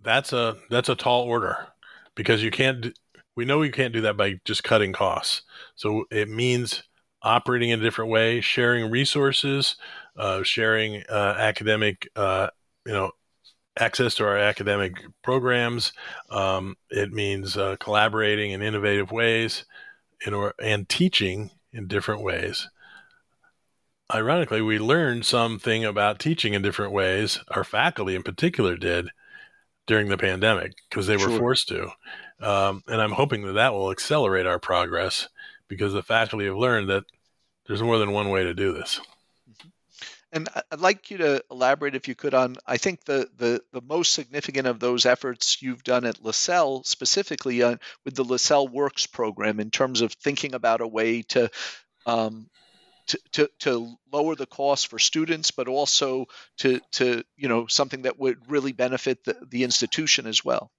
that's a that's a tall order because you can't. We know you can't do that by just cutting costs. So it means operating in a different way, sharing resources, uh, sharing uh, academic, uh, you know, access to our academic programs. Um, it means uh, collaborating in innovative ways, in or, and teaching in different ways. Ironically, we learned something about teaching in different ways. Our faculty, in particular, did during the pandemic because they were forced to. Um, and I'm hoping that that will accelerate our progress because the faculty have learned that there's more than one way to do this. And I'd like you to elaborate, if you could, on I think the the, the most significant of those efforts you've done at Lasell, specifically on, with the Lasell Works program, in terms of thinking about a way to um, to, to, to lower the cost for students, but also to, to you know something that would really benefit the, the institution as well.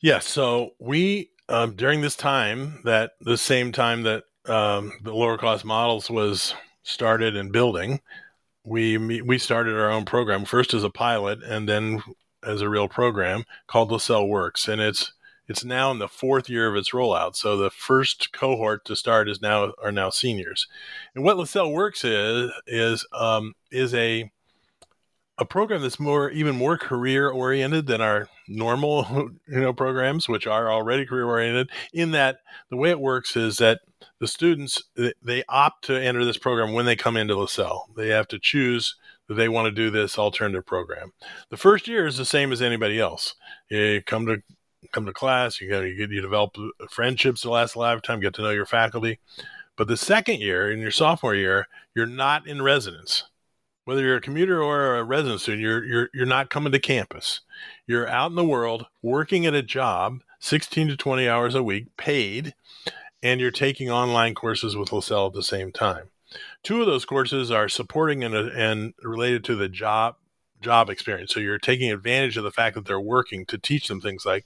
Yeah, so we um, during this time that the same time that um, the lower cost models was started and building, we we started our own program first as a pilot and then as a real program called Lasell Works, and it's it's now in the fourth year of its rollout. So the first cohort to start is now are now seniors, and what Lasell Works is is um, is a a program that's more even more career oriented than our normal you know programs which are already career oriented in that the way it works is that the students they opt to enter this program when they come into Lasell. They have to choose that they want to do this alternative program. The first year is the same as anybody else. You come to come to class you got you, you develop friendships that last a lifetime get to know your faculty. But the second year in your sophomore year you're not in residence. Whether you're a commuter or a resident student, you're you're you're not coming to campus. You're out in the world working at a job, 16 to 20 hours a week, paid, and you're taking online courses with Lasell at the same time. Two of those courses are supporting and, and related to the job job experience. So you're taking advantage of the fact that they're working to teach them things like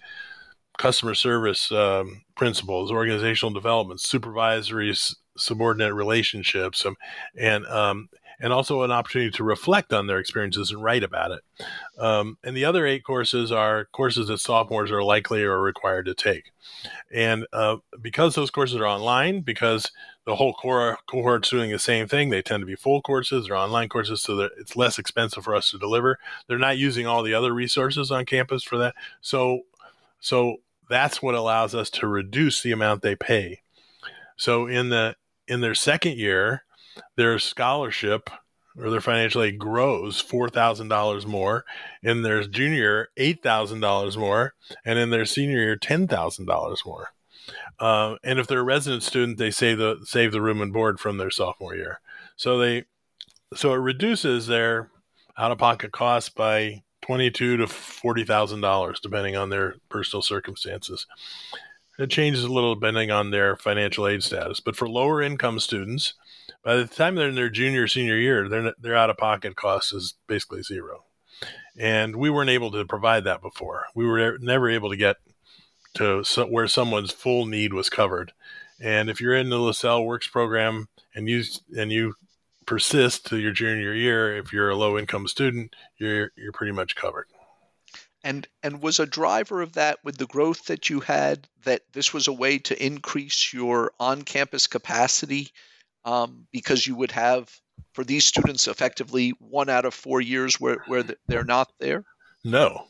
customer service um, principles, organizational development, supervisory subordinate relationships, um, and um, and also an opportunity to reflect on their experiences and write about it. Um, and the other eight courses are courses that sophomores are likely or required to take. And uh, because those courses are online, because the whole core cohort's doing the same thing, they tend to be full courses or online courses, so that it's less expensive for us to deliver. They're not using all the other resources on campus for that. So, so that's what allows us to reduce the amount they pay. So in the in their second year, their scholarship or their financial aid grows $4,000 more. In their junior, $8,000 more. And in their senior year, $10,000 more. Uh, and if they're a resident student, they save the save the room and board from their sophomore year. So they so it reduces their out of pocket costs by twenty two to forty thousand dollars, depending on their personal circumstances. It changes a little depending on their financial aid status. But for lower income students, by the time they're in their junior senior year, their their out of pocket cost is basically zero, and we weren't able to provide that before. We were never able to get to so, where someone's full need was covered. And if you're in the Lasell Works program and you and you persist to your junior year, if you're a low income student, you're you're pretty much covered. And and was a driver of that with the growth that you had that this was a way to increase your on campus capacity um, because you would have for these students effectively one out of four years where, where they're not there? No.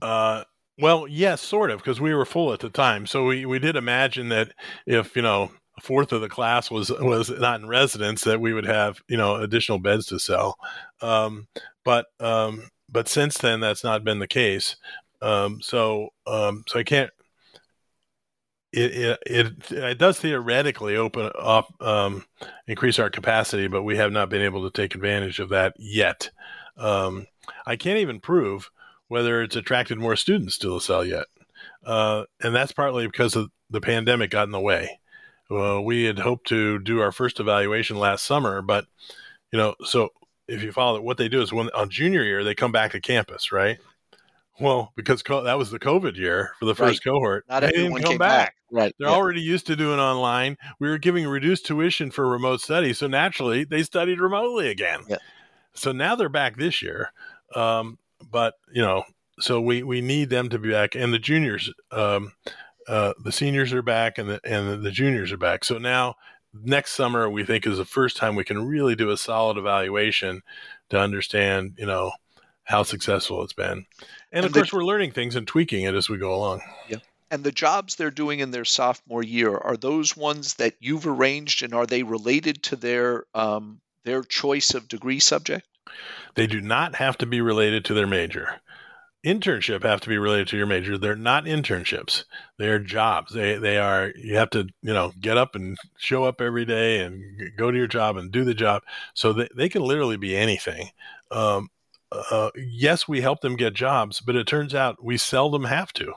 Uh, well, yes, sort of, because we were full at the time. So we, we did imagine that if, you know, a fourth of the class was was not in residence, that we would have, you know, additional beds to sell. Um, but um, but since then, that's not been the case. Um, so um, so I can't it, it it does theoretically open up um, increase our capacity, but we have not been able to take advantage of that yet. Um, I can't even prove whether it's attracted more students to Lasell yet, uh, and that's partly because of the pandemic got in the way. Well, we had hoped to do our first evaluation last summer, but you know, so if you follow it, what they do is when on junior year they come back to campus, right? Well, because co- that was the COVID year for the first right. cohort. Not they everyone didn't come back. back. Right. They're yeah. already used to doing online. We were giving reduced tuition for remote study. So naturally, they studied remotely again. Yeah. So now they're back this year. Um, but, you know, so we, we need them to be back. And the juniors, um, uh, the seniors are back and the, and the juniors are back. So now next summer, we think is the first time we can really do a solid evaluation to understand, you know, how successful it's been. And, and of the, course, we're learning things and tweaking it as we go along. Yeah. And the jobs they're doing in their sophomore year are those ones that you've arranged, and are they related to their um, their choice of degree subject? They do not have to be related to their major. Internship have to be related to your major. They're not internships. They are jobs. They they are you have to, you know, get up and show up every day and go to your job and do the job. So they, they can literally be anything. Um, uh, yes, we help them get jobs, but it turns out we seldom have to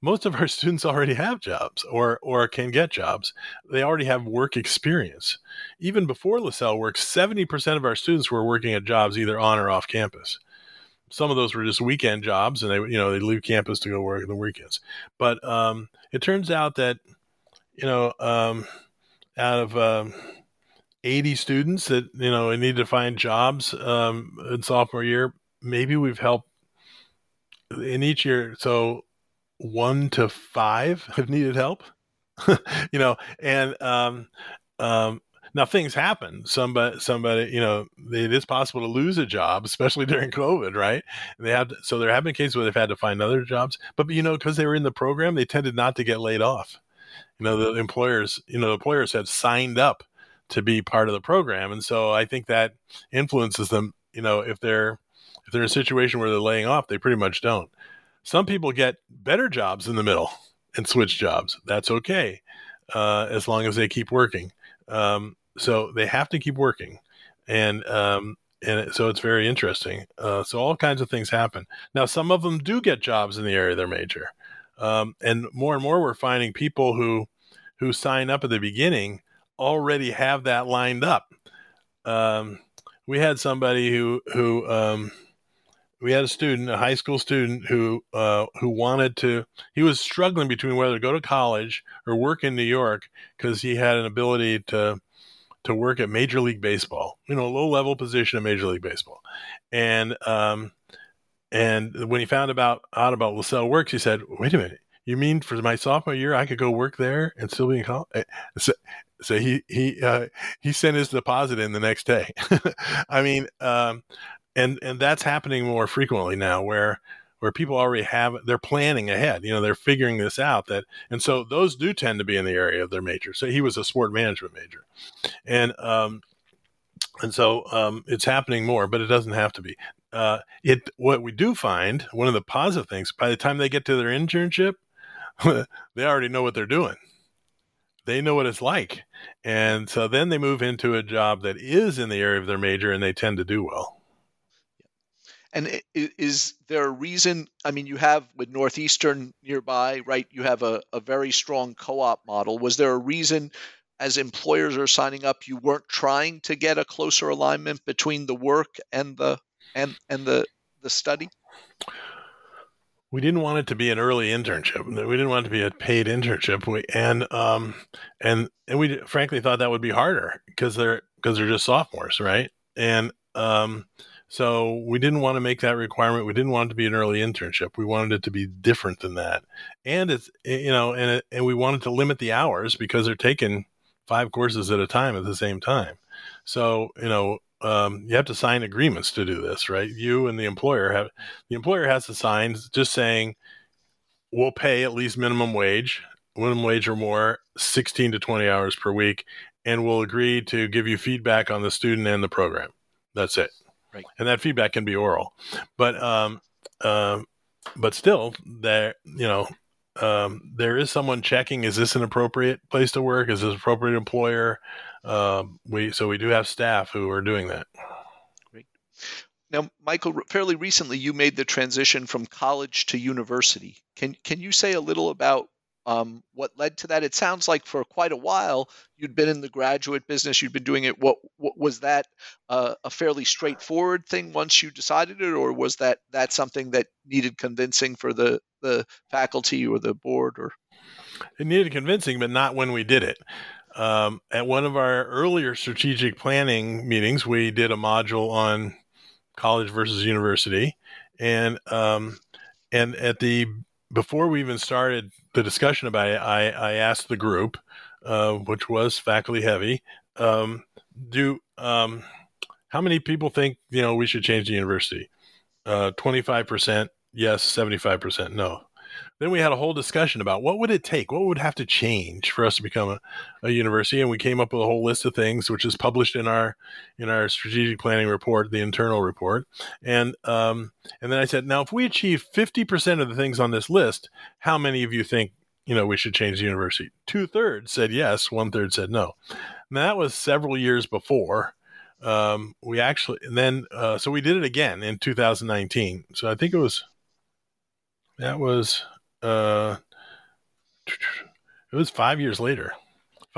most of our students already have jobs or or can get jobs. They already have work experience. Even before Lasell Works, 70% of our students were working at jobs either on or off campus. Some of those were just weekend jobs, and they you know they leave campus to go work on the weekends. But um, it turns out that you know um, out of um, 80 students that you know need to find jobs um, in sophomore year, maybe we've helped in each year. So one to five have needed help. you know, and um, um, now things happen. Somebody, somebody, you know, it is possible to lose a job, especially during COVID, right? They have, to, so there have been cases where they've had to find other jobs, but you know, because they were in the program, they tended not to get laid off. You know, the employers, you know, the employers had signed up to be part of the program, and so I think that influences them. You know, if they're if they're in a situation where they're laying off, they pretty much don't. Some people get better jobs in the middle and switch jobs. That's okay, uh, as long as they keep working. Um, so they have to keep working, and um, and so it's very interesting. Uh, so all kinds of things happen. Now, some of them do get jobs in the area their major, um, and more and more we're finding people who who sign up at the beginning already have that lined up. Um, we had somebody who who um, we had a student, a high school student, who uh, who wanted to. He was struggling between whether to go to college or work in New York because he had an ability to to work at Major League Baseball. You know, a low level position at Major League Baseball, and um, and when he found about out about Lasell Works, he said, "Wait a minute, you mean for my sophomore year I could go work there and still be in college?" So, so he he uh, he sent his deposit in the next day. I mean, um, and and that's happening more frequently now where where people already have they're planning ahead you know they're figuring this out that and so those do tend to be in the area of their major so he was a sport management major and um and so um, it's happening more, but it doesn't have to be. Uh, it what we do find one of the positive things by the time they get to their internship, they already know what they're doing. They know what it's like, and so then they move into a job that is in the area of their major, and they tend to do well. And is there a reason? I mean, you have with Northeastern nearby, right? You have a, a very strong co op model. Was there a reason as employers are signing up, you weren't trying to get a closer alignment between the work and the and and the the study? We didn't want it to be an early internship. We didn't want it to be a paid internship. We and um and and we frankly thought that would be harder because they're because they're just sophomores, right? And um so we didn't want to make that requirement. We didn't want it to be an early internship. We wanted it to be different than that. And it's you know, and and we wanted to limit the hours because they're taking five courses at a time at the same time. So you know, um, you have to sign agreements to do this, right? You and the employer have the employer has to sign just saying we'll pay at least minimum wage, minimum wage or more, sixteen to twenty hours per week, and we'll agree to give you feedback on the student and the program. That's it. Right. And that feedback can be oral, but um, uh, but still, there you know, um, there is someone checking: is this an appropriate place to work? Is this appropriate employer? Um, we so we do have staff who are doing that. Great. Now, Michael, fairly recently you made the transition from college to university. Can can you say a little about um, what led to that? It sounds like for quite a while you'd been in the graduate business. You'd been doing it. What, what was that uh, a fairly straightforward thing once you decided it, or was that that something that needed convincing for the the faculty or the board? Or it needed convincing, but not when we did it. Um, at one of our earlier strategic planning meetings, we did a module on college versus university, and um, and at the before we even started the discussion about it, I, I asked the group, uh, which was faculty heavy, um, do um, how many people think you know we should change the university? uh, 25% yes, 75% no. Then we had a whole discussion about what would it take, what would have to change for us to become a, a university, and we came up with a whole list of things, which is published in our in our strategic planning report, the internal report. And um, and then I said, now if we achieve 50% of the things on this list, how many of you think you know we should change the university? Two thirds said yes, one third said no. Now that was several years before um, we actually and then uh, so we did it again in 2019 so i think it was that was uh, it was five years later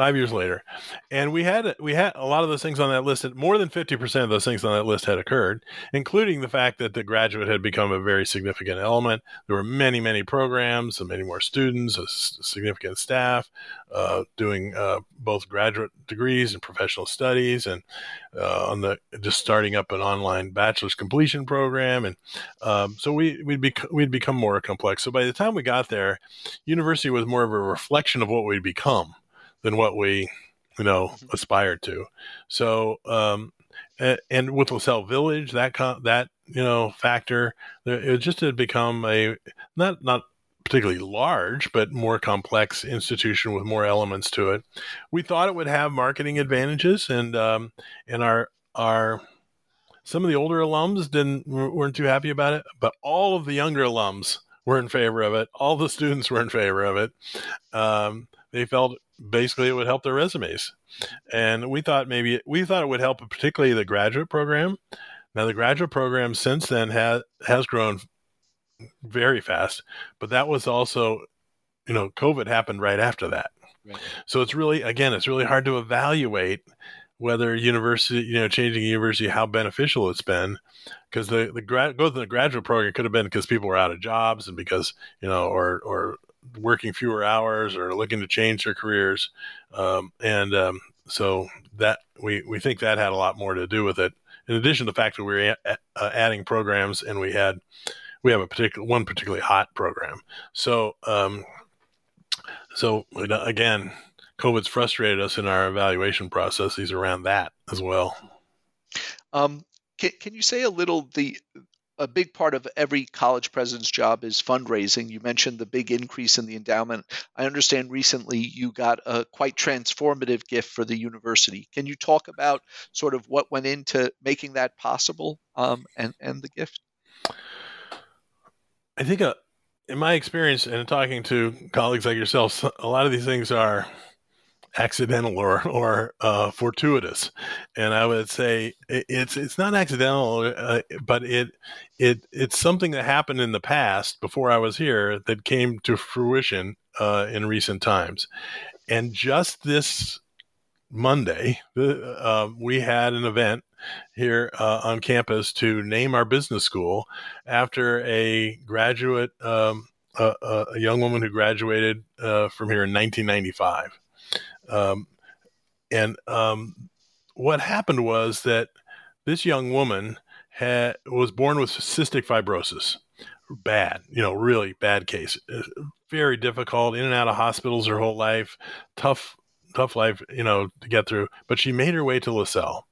five years later. And we had we had a lot of those things on that list more than 50% of those things on that list had occurred including the fact that the graduate had become a very significant element. There were many many programs and many more students a significant staff uh, doing uh, both graduate degrees and professional studies and uh, on the just starting up an online bachelor's completion program. And um, so we we'd, bec- we'd become more complex. So by the time we got there university was more of a reflection of what we'd become than what we you know mm-hmm. aspired to so um and, with Lasell Village, that that you know factor, it just had become a not not particularly large, but more complex institution with more elements to it. We thought it would have marketing advantages, and um, and our our some of the older alums didn't weren't too happy about it, but all of the younger alums were in favor of it. All the students were in favor of it. Um, they felt basically it would help their resumes. And we thought maybe we thought it would help particularly the graduate program. Now the graduate program since then has has grown very fast, but that was also you know COVID happened right after that. Right. So it's really again it's really hard to evaluate whether university you know changing university how beneficial it's been because the the grad go to the graduate program could have been because people were out of jobs and because you know or or working fewer hours or looking to change their careers. Um, and um, so that we, we think that had a lot more to do with it. In addition to the fact that we were a- uh, adding programs and we had we have a particular one particularly hot program. So um, so again, COVID's frustrated us in our evaluation processes around that as well. Um, can, can you say a little the a big part of every college president's job is fundraising. You mentioned the big increase in the endowment. I understand recently you got a quite transformative gift for the university. Can you talk about sort of what went into making that possible um, and, and the gift? I think, uh, in my experience and talking to colleagues like yourself, a lot of these things are accidental or or uh, fortuitous, and I would say it's it's not accidental, uh, but it it it's something that happened in the past before I was here that came to fruition uh, in recent times, and just this Monday, uh, we had an event here uh, on campus to name our business school after a graduate, um, a, a, young woman who graduated uh, from here in 1995. Um, and um, what happened was that this young woman had was born with cystic fibrosis. Bad, you know, really bad case. Uh, very difficult, in and out of hospitals her whole life. Tough, tough life, you know, to get through. But she made her way to Lasell.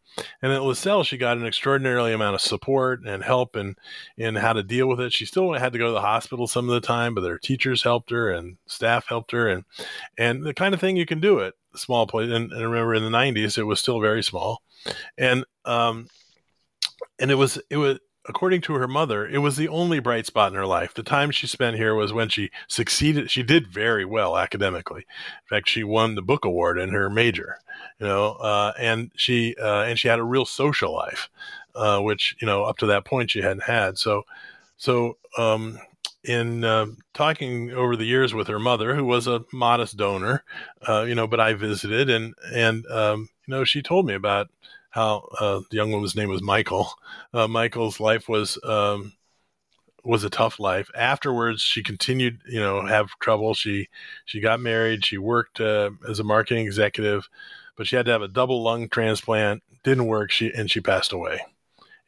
And at Lasell, she got an extraordinarily amount of support and help in, in how to deal with it. She still had to go to the hospital some of the time, but their teachers helped her and staff helped her. And, and the kind of thing you can do it small place. And, and remember, in the '90s, it was still very small, and um, and it was it was according to her mother, it was the only bright spot in her life. The time she spent here was when she succeeded. She did very well academically. In fact, she won the book award in her major. You know, uh, and she uh, and she had a real social life, uh, which you know up to that point she hadn't had. So, so um, in uh, talking over the years with her mother, who was a modest donor, uh, you know, but I visited and and um, you know she told me about how uh, the young woman's name was Michael. Uh, Michael's life was um, was a tough life. Afterwards, she continued, you know, have trouble. She she got married. She worked uh, as a marketing executive, but she had to have a double lung transplant. Didn't work. She and she passed away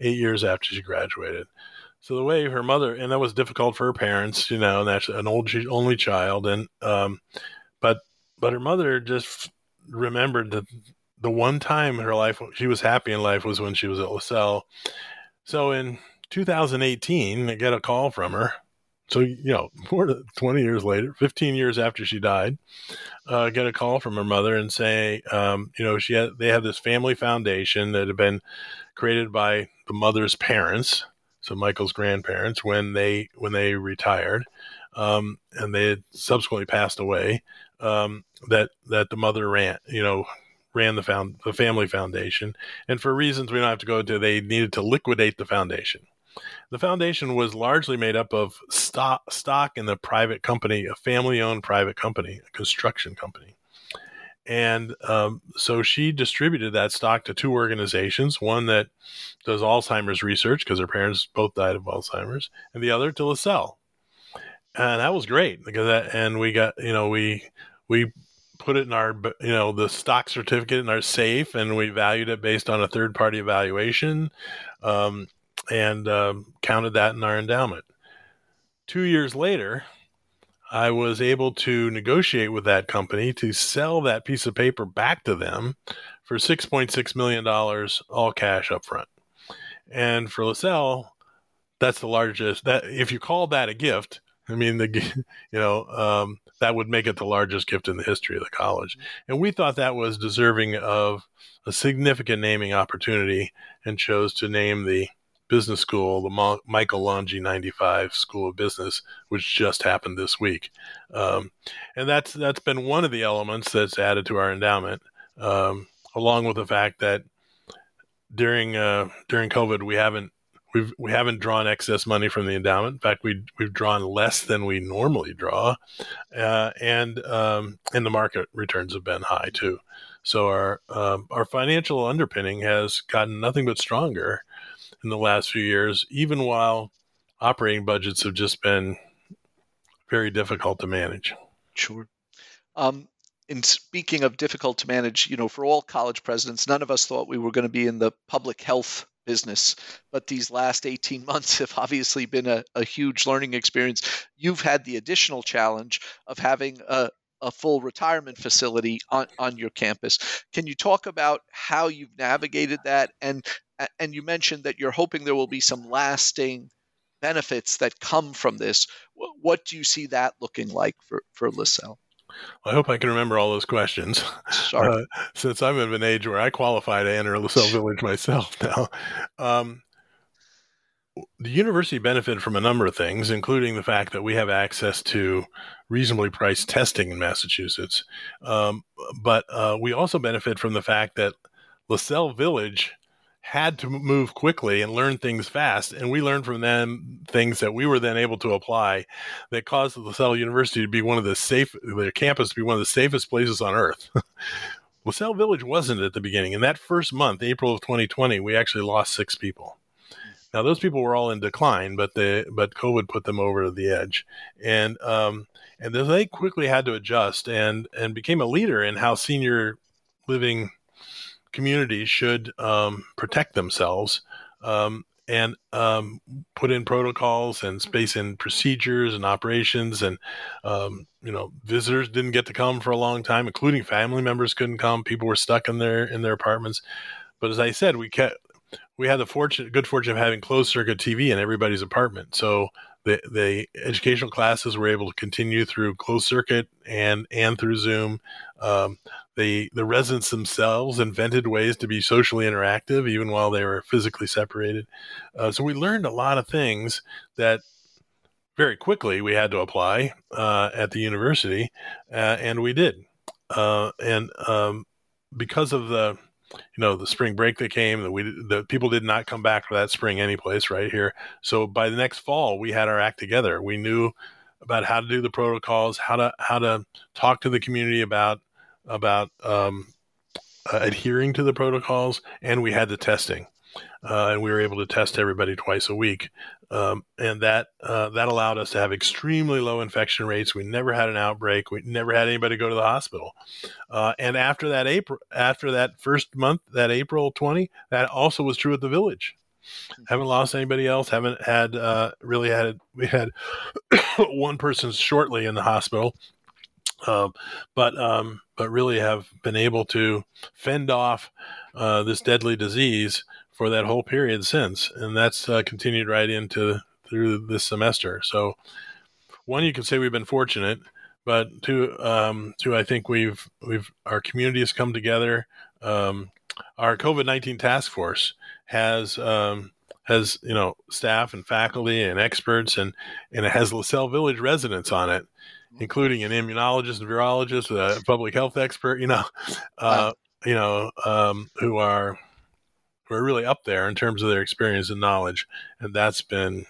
eight years after she graduated. So the way her mother, and that was difficult for her parents, you know, and that's an old only child, and um, but but her mother just remembered that the one time in her life she was happy in life was when she was at Lasell. So in 2018, I get a call from her. So, you know, more than 20 years later, 15 years after she died, uh, get a call from her mother and say, um, you know, she had, they have this family foundation that had been created by the mother's parents, so Michael's grandparents, when they when they retired, um, and they had subsequently passed away. Um, that that the mother ran, you know, ran the found the family foundation, and for reasons we don't have to go into, they needed to liquidate the foundation. The foundation was largely made up of stock, stock in the private company, a family owned private company, a construction company. And um, so she distributed that stock to two organizations one that does Alzheimer's research because her parents both died of Alzheimer's, and the other to Lasell. And that was great because that, and we got, you know, we, we put it in our, you know, the stock certificate in our safe and we valued it based on a third party evaluation. Um, and um, counted that in our endowment. Two years later, I was able to negotiate with that company to sell that piece of paper back to them for $6.6 million, all cash up front. And for Lasell, that's the largest. That if you call that a gift, I mean, the you know um, that would make it the largest gift in the history of the college. And we thought that was deserving of a significant naming opportunity, and chose to name the business school, the Michael Longi 95 School of Business, which just happened this week. Um, and that's that's been one of the elements that's added to our endowment, um, along with the fact that during uh, during COVID we haven't we've we haven't drawn excess money from the endowment. In fact, we we've drawn less than we normally draw, uh, and um, and the market returns have been high too. So our um, our financial underpinning has gotten nothing but stronger in the last few years, even while operating budgets have just been very difficult to manage. Sure. Um, and speaking of difficult to manage, you know, for all college presidents, none of us thought we were going to be in the public health business. But these last 18 months have obviously been a, a huge learning experience. You've had the additional challenge of having a, a full retirement facility on, on your campus. Can you talk about how you've navigated that and and you mentioned that you're hoping there will be some lasting benefits that come from this. What do you see that looking like for, for Lasell? I hope I can remember all those questions. Sorry. Uh, since I'm of an age where I qualify to enter Lasell Village myself now. Um, the university benefited from a number of things, including the fact that we have access to reasonably priced testing in Massachusetts. Um, but uh, we also benefit from the fact that Lasell Village had to move quickly and learn things fast. And we learned from them things that we were then able to apply that caused Lasell University to be one of the safe, their campus to be one of the safest places on earth. Lasell Village wasn't at the beginning. In that first month, April of 2020, we actually lost six people. Now those people were all in decline, but the but COVID put them over the edge, and um, and they quickly had to adjust and and became a leader in how senior living communities should um, protect themselves um, and um, put in protocols and space in procedures and operations. And, um, you know, visitors didn't get to come for a long time, including family members couldn't come. People were stuck in their, in their apartments. But as I said, we kept, we had the fortune, good fortune of having closed circuit TV in everybody's apartment. So the, the educational classes were able to continue through closed circuit and, and through Zoom. Um, the the residents themselves invented ways to be socially interactive even while they were physically separated. Uh, so we learned a lot of things that very quickly we had to apply uh, at the university, uh, and we did. Uh, and um, because of the you know the spring break that came that we the people did not come back for that spring anyplace right here. So by the next fall we had our act together. We knew about how to do the protocols how to how to talk to the community about about um, uh, adhering to the protocols, and we had the testing, uh, and we were able to test everybody twice a week, um, and that uh, that allowed us to have extremely low infection rates. We never had an outbreak. We never had anybody go to the hospital. Uh, and after that April, after that first month, that April twenty, that also was true at the village. Haven't lost anybody else. Haven't had uh, really had we had one person shortly in the hospital um, but um, but really have been able to fend off uh, this deadly disease for that whole period since, and that's uh, continued right into through this semester. So, one, you can say we've been fortunate, but two, um, two, I think we've we've our community has come together. Um, our COVID nineteen task force has um, has you know staff and faculty and experts, and and it has Lasell Village residents on it, including an immunologist, and virologist, a public health expert. You know, uh, you know, um, who are are really up there in terms of their experience and knowledge, and that's been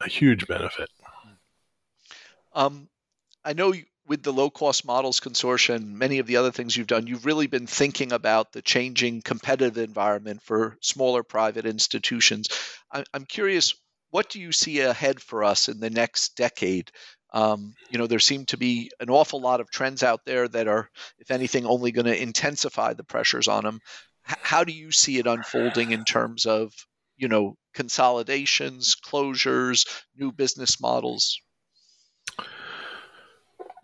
a huge benefit. Um, I know with the low cost models consortium, many of the other things you've done, you've really been thinking about the changing competitive environment for smaller private institutions. I'm curious, what do you see ahead for us in the next decade? Um, you know, there seem to be an awful lot of trends out there that are, if anything, only going to intensify the pressures on them. How do you see it unfolding in terms of, you know, consolidations, closures, new business models?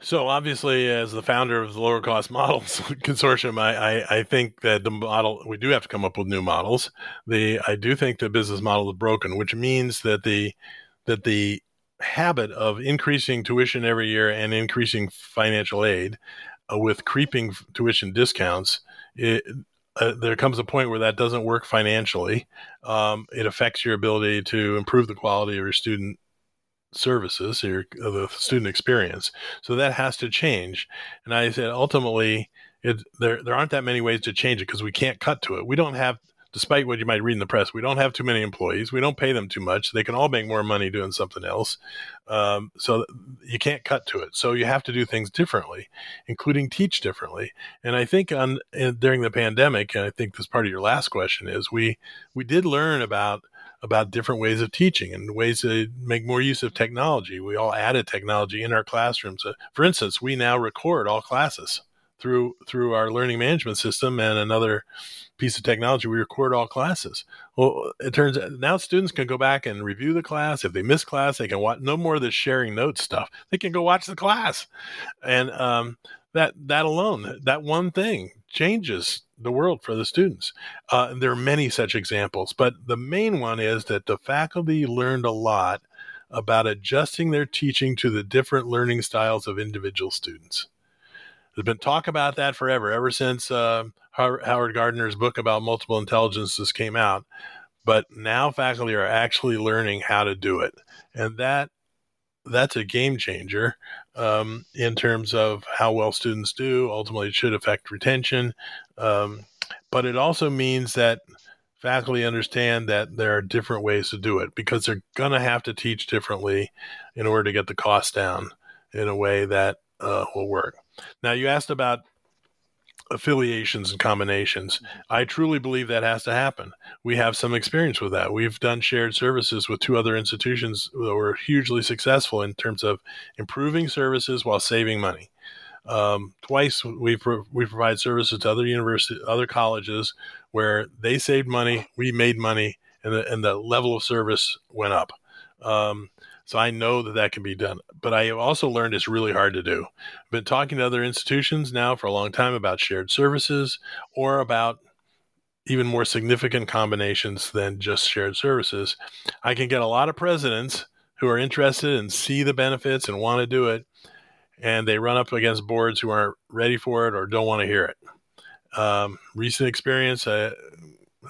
So obviously, as the founder of the lower cost models consortium, I, I, I, think that the model we do have to come up with new models. The I do think the business model is broken, which means that the that the habit of increasing tuition every year and increasing financial aid uh, with creeping tuition discounts, it, uh, there comes a point where that doesn't work financially. Um, it affects your ability to improve the quality of your student services, your the student experience. So that has to change. And I said ultimately, it, there there aren't that many ways to change it because we can't cut to it. We don't have despite what you might read in the press, we don't have too many employees. We don't pay them too much. They can all make more money doing something else. Um, so you can't cut to it. So you have to do things differently, including teach differently. And I think on during the pandemic, and I think this part of your last question is we we did learn about about different ways of teaching and ways to make more use of technology. We all added technology in our classrooms. Uh, for instance, we now record all classes through through our learning management system and another piece of technology we record all classes. Well it turns out now students can go back and review the class. If they miss class they can watch no more of the sharing notes stuff. They can go watch the class. And um, that that alone that one thing changes the world for the students. Uh, there are many such examples but the main one is that the faculty learned a lot about adjusting their teaching to the different learning styles of individual students there's been talk about that forever, ever since uh, Howard Gardner's book about multiple intelligences came out. But now faculty are actually learning how to do it, and that that's a game changer um, in terms of how well students do. Ultimately, it should affect retention, um, but it also means that faculty understand that there are different ways to do it because they're going to have to teach differently in order to get the cost down in a way that uh, will work. Now, you asked about affiliations and combinations. I truly believe that has to happen. We have some experience with that. We've done shared services with two other institutions that were hugely successful in terms of improving services while saving money. Um, twice we pro- we provide services to other universities, other colleges where they saved money, we made money, and the and the level of service went up. Um, so I know that that can be done. But I have also learned it's really hard to do. I've been talking to other institutions now for a long time about shared services or about even more significant combinations than just shared services. I can get a lot of presidents who are interested and see the benefits and want to do it, and they run up against boards who aren't ready for it or don't want to hear it. Um, recent experience, uh,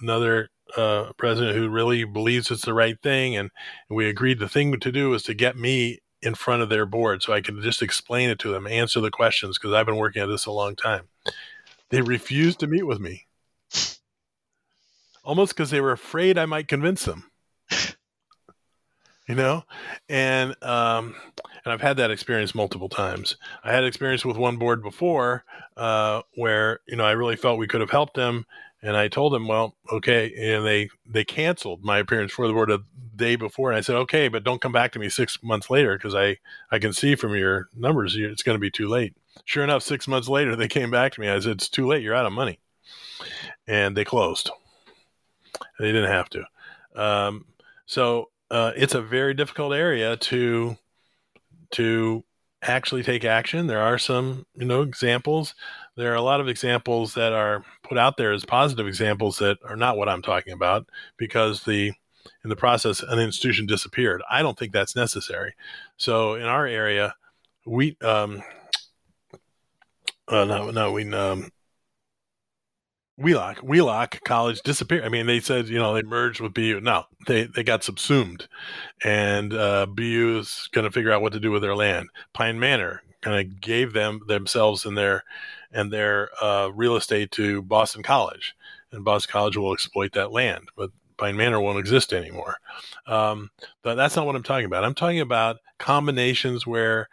another uh, president who really believes it's the right thing, and, and we agreed the thing to do was to get me in front of their board so I can just explain it to them, answer the questions because I've been working at this a long time. They refused to meet with me, almost because they were afraid I might convince them. you know, and um, and I've had that experience multiple times. I had experience with one board before uh, where you know I really felt we could have helped them, and I told them, well, okay. And they, they canceled my appearance for the board a day before. And I said, okay, but don't come back to me six months later because I, I can see from your numbers it's going to be too late. Sure enough, six months later, they came back to me. I said, it's too late. You're out of money. And they closed. They didn't have to. Um, so uh, it's a very difficult area to to actually take action. There are some, you know, examples there are a lot of examples that are put out there as positive examples that are not what I'm talking about because the in the process an institution disappeared. I don't think that's necessary. So in our area, we um, uh, no no we um, Wheelock, Wheelock College disappeared. I mean, they said, you know, they merged with BU. No, they, they got subsumed. And uh, BU is going to figure out what to do with their land. Pine Manor kind of gave them themselves and their and their uh, real estate to Boston College, and Boston College will exploit that land. But Pine Manor won't exist anymore. Um, but that's not what I'm talking about. I'm talking about combinations where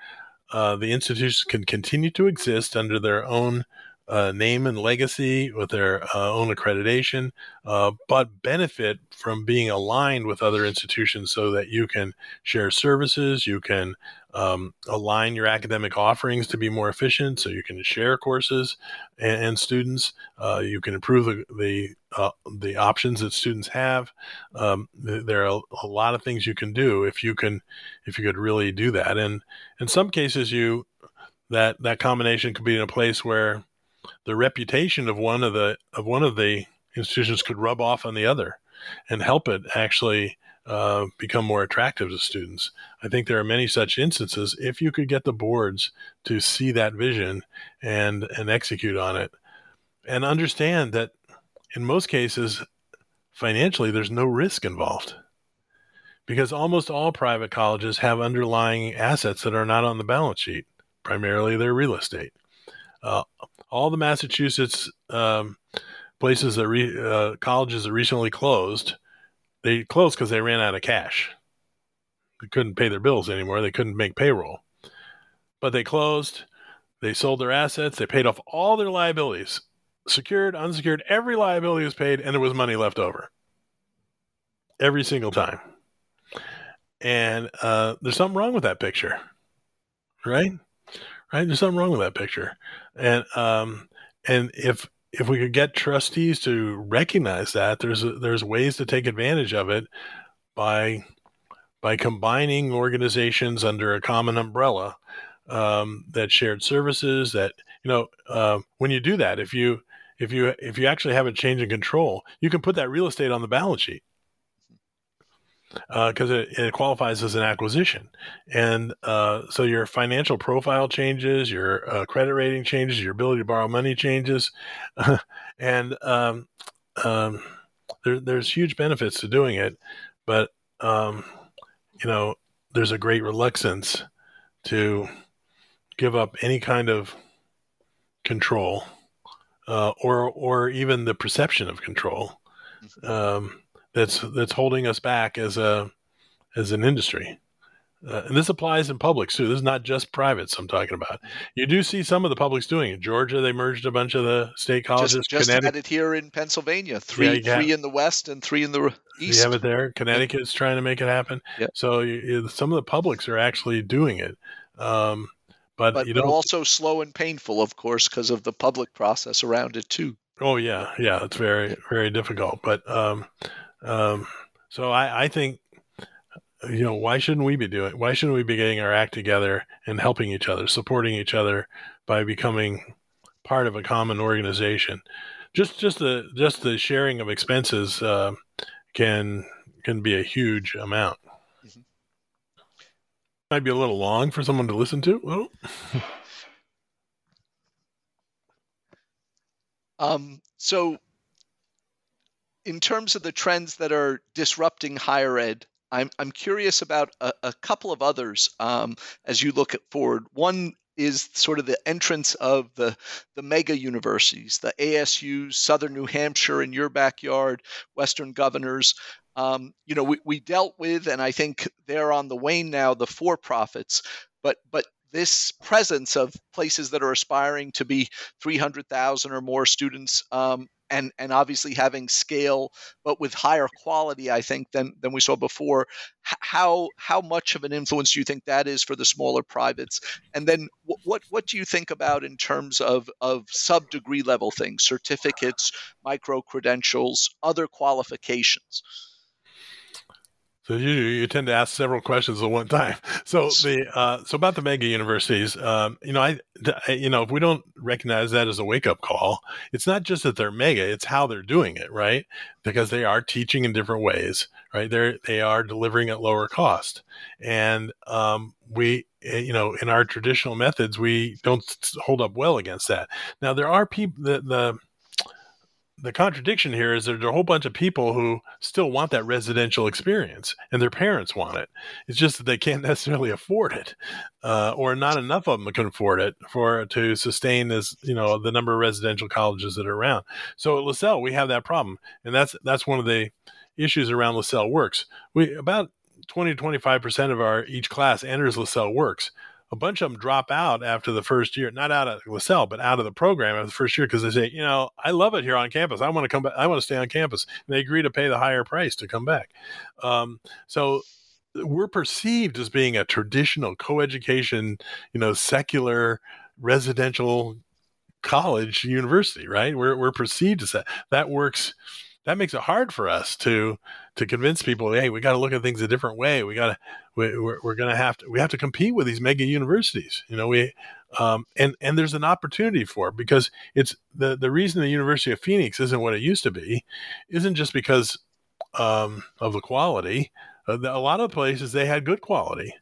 uh, the institutions can continue to exist under their own uh, name and legacy with their uh, own accreditation, uh, but benefit from being aligned with other institutions so that you can share services, you can um, align your academic offerings to be more efficient, so you can share courses and, and students. Uh, you can improve the the, uh, the, options that students have. Um, there are a, a lot of things you can do if you can if you could really do that. And in some cases, you that that combination could be in a place where the reputation of one of the of one of the institutions could rub off on the other and help it actually uh, become more attractive to students. I think there are many such instances. If you could get the boards to see that vision and and execute on it, and understand that in most cases, financially, there's no risk involved, because almost all private colleges have underlying assets that are not on the balance sheet, primarily their real estate. Uh, all the Massachusetts um, places that re, uh, colleges that recently closed, they closed because they ran out of cash. They couldn't pay their bills anymore. They couldn't make payroll, but they closed. They sold their assets. They paid off all their liabilities, secured, unsecured. Every liability was paid, and there was money left over. Every single time. And uh, there's something wrong with that picture, right? Right? There's something wrong with that picture, and um, and if if we could get trustees to recognize that, there's a, there's ways to take advantage of it by by combining organizations under a common umbrella um, that shared services. That you know, uh, when you do that, if you if you if you actually have a change in control, you can put that real estate on the balance sheet because uh, it, it, qualifies as an acquisition. And uh, so your financial profile changes, your uh, credit rating changes, your ability to borrow money changes. and um, um, there, there's huge benefits to doing it. But, um, you know, there's a great reluctance to give up any kind of control uh, or, or even the perception of control. Mm-hmm. Um, that's that's holding us back as a as an industry. Uh, and this applies in publics too. This is not just privates I'm talking about. You do see some of the publics doing it. Georgia, they merged a bunch of the state colleges. Just, just had it here in Pennsylvania. Three, yeah, three in the west and three in the east. You have it there. Connecticut's trying to make it happen. Yeah. So you, some of the publics are actually doing it. Um, but, but, you don't... also slow and painful, of course, because of the public process around it too. Oh yeah, yeah, it's very very difficult. But um, um, so I, I think, you know, why shouldn't we be doing? Why shouldn't we be getting our act together and helping each other, supporting each other by becoming part of a common organization? Just, just the just the sharing of expenses uh, can can be a huge amount. Mm-hmm. Might be a little long for someone to listen to. Well. um, so in terms of the trends that are disrupting higher ed, I'm, I'm curious about a, a couple of others um, as you look at forward. One is sort of the entrance of the, the mega universities, the ASU, Southern New Hampshire in your backyard, Western Governors. Um, you know, we, we dealt with, and I think they're on the wane now, the for profits. But, but this presence of places that are aspiring to be 300,000 or more students um, and and obviously having scale, but with higher quality, I think than than we saw before. How how much of an influence do you think that is for the smaller privates? And then what what do you think about in terms of of sub degree level things, certificates, micro credentials, other qualifications? So you you tend to ask several questions at one time. So the uh, so about the mega universities, um, you know, I, you know if we don't recognize that as a wake up call, it's not just that they're mega; it's how they're doing it, right? Because they are teaching in different ways, right? They're they are delivering at lower cost, and um, we eh, you know in our traditional methods we don't hold up well against that. Now there are people the the the contradiction here is there's a whole bunch of people who still want that residential experience and their parents want it. It's just that they can't necessarily afford it, uh, or not enough of them can afford it for to sustain as you know the number of residential colleges that are around. So at Lasell, we have that problem, and that's that's one of the issues around Lasell Works. We about 20 to 25 percent of our each class enters Lasell Works a bunch of them drop out after the first year, not out of Lasell, but out of the program after the first year because they say, you know, I love it here on campus. I want to come back. I want to stay on campus. And they agree to pay the higher price to come back. Um, so we're perceived as being a traditional co-education, you know, secular residential college university, right? We're, we're perceived as that. That works that makes it hard for us to to convince people hey we got to look at things a different way. We got to we, we're, we're going to have to we have to compete with these mega universities. You know we um, and and there's an opportunity for it because it's the the reason the university of phoenix isn't what it used to be isn't just because um, of the quality. Uh, a lot of places they had good quality.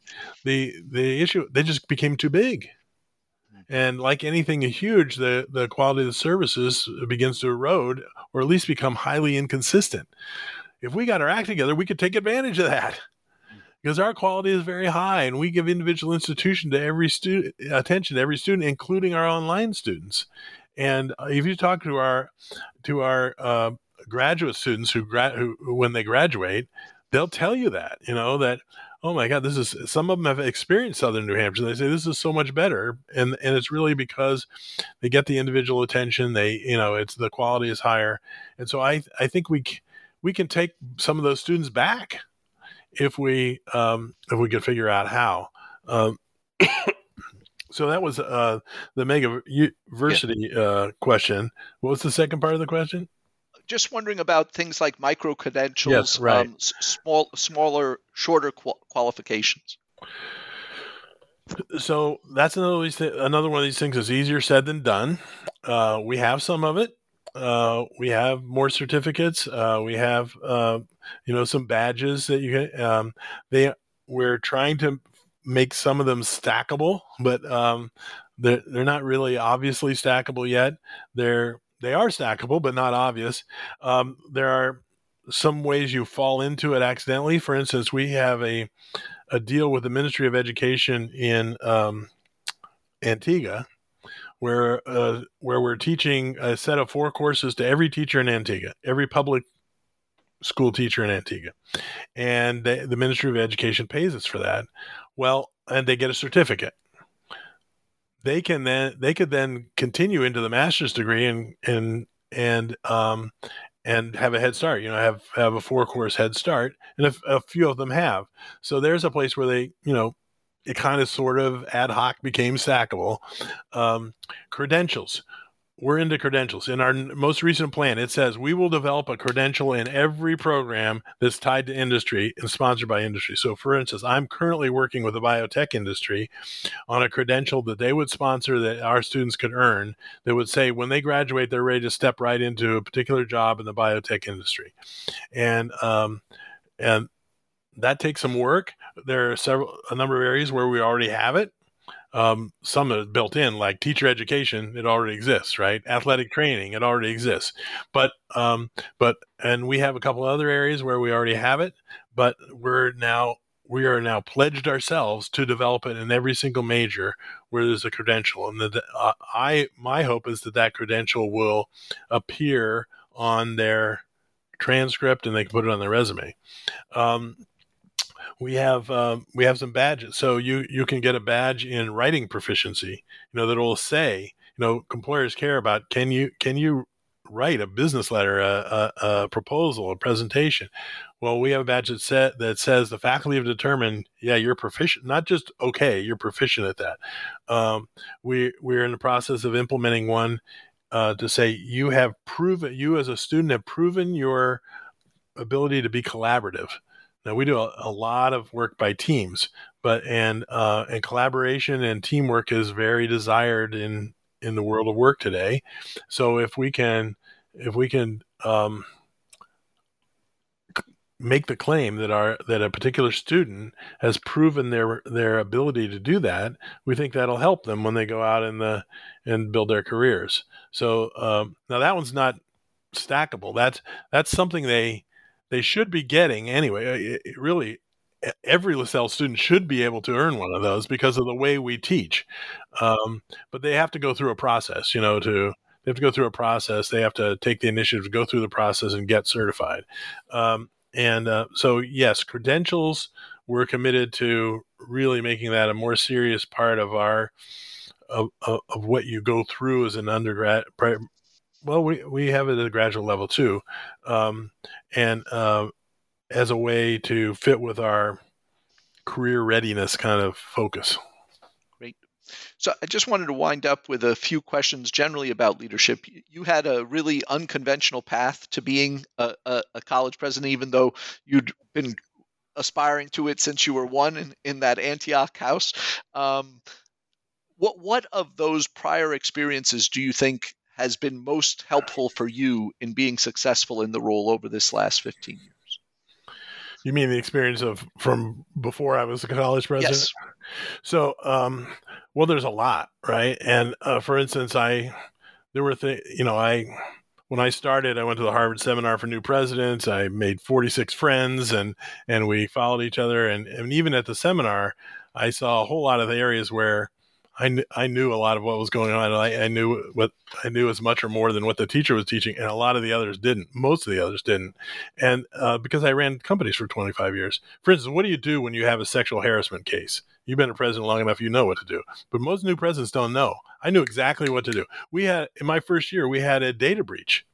The the issue they just became too big and like anything huge, the, the quality of the services begins to erode or at least become highly inconsistent. If we got our act together, we could take advantage of that because our quality is very high and we give individual institution to every student attention to every student, including our online students. And if you talk to our to our uh, graduate students who, gra- who when they graduate, they'll tell you that you know that oh my god this is some of them have experienced southern new hampshire they say this is so much better and and it's really because they get the individual attention they you know it's the quality is higher and so i i think we we can take some of those students back if we um if we could figure out how. Um so that was uh the mega university yeah. uh question. What was the second part of the question just wondering about things like micro credentials, yes, right. Um, small, smaller, shorter qual- qualifications. So that's another th- another one of these things is easier said than done. Uh, we have some of it. Uh, we have more certificates. Uh, we have uh, you know some badges that you can. Um, they we're trying to make some of them stackable, but um, they're they're not really obviously stackable yet. They're they are stackable, but not obvious. Um, there are some ways you fall into it accidentally. For instance, we have a a deal with the Ministry of Education in um, Antigua, where uh, where we're teaching a set of four courses to every teacher in Antigua, every public school teacher in Antigua, and they, the Ministry of Education pays us for that. Well, and they get a certificate they can then they could then continue into the master's degree and and and um and have a head start you know have have a four course head start and a, a few of them have. So there's a place where they you know it kind of sort of ad hoc became stackable um, credentials we're into credentials. In our most recent plan, it says we will develop a credential in every program that's tied to industry and sponsored by industry. So, for instance, I'm currently working with the biotech industry on a credential that they would sponsor that our students could earn that would say when they graduate, they're ready to step right into a particular job in the biotech industry. And, um, and that takes some work. There are several, a number of areas where we already have it um, some are built in, like teacher education, it already exists, right? Athletic training, it already exists. But, um, but, and we have a couple other areas where we already have it, but we're now, we are now pledged ourselves to develop it in every single major where there's a credential. And the, uh, I, my hope is that that credential will appear on their transcript and they can put it on their resume. Um, we have um, we have some badges. So you you can get a badge in writing proficiency. You know that will say you know employers care about can you can you write a business letter, a, a, a, proposal, a presentation. Well, we have a badge that, set, that says the faculty have determined, yeah, you're proficient, not just okay, you're proficient at that. Um, we, we're in the process of implementing one uh, to say you have proven, you as a student have proven your ability to be collaborative Now we do a, a lot of work by teams, but and uh, and collaboration and teamwork is very desired in in the world of work today. So if we can if we can um, make the claim that our that a particular student has proven their their ability to do that, we think that'll help them when they go out in the and build their careers. So um, now that one's not stackable. That's that's something they they should be getting anyway. It, it really, every Lasell student should be able to earn one of those because of the way we teach. Um, but they have to go through a process, you know, to they have to go through a process. They have to take the initiative to go through the process and get certified. Um, and uh, so, yes, credentials. We're committed to really making that a more serious part of our of, of, of what you go through as an undergrad well, we we have it at a graduate level too, um, and uh, as a way to fit with our career readiness kind of focus. Great. So I just wanted to wind up with a few questions generally about leadership. You had a really unconventional path to being a, a, a college president, even though you'd been aspiring to it since you were one in, in that Antioch house. Um, what what of those prior experiences do you think has been most helpful for you in being successful in the role over this last 15 years? You mean the experience of from before I was a college president? Yes. So, um, well, there's a lot, right? And uh, for instance, I there were things, you know, I when I started, I went to the Harvard Seminar for New Presidents. I made 46 friends, and and we followed each other. And, and even at the seminar, I saw a whole lot of the areas where I, kn- I knew a lot of what was going on. I, I knew what I knew as much or more than what the teacher was teaching, and a lot of the others didn't. Most of the others didn't, and uh, because I ran companies for 25 years. For instance, what do you do when you have a sexual harassment case? You've been a president long enough, you know what to do. But most new presidents don't know. I knew exactly what to do. We had in my first year, we had a data breach.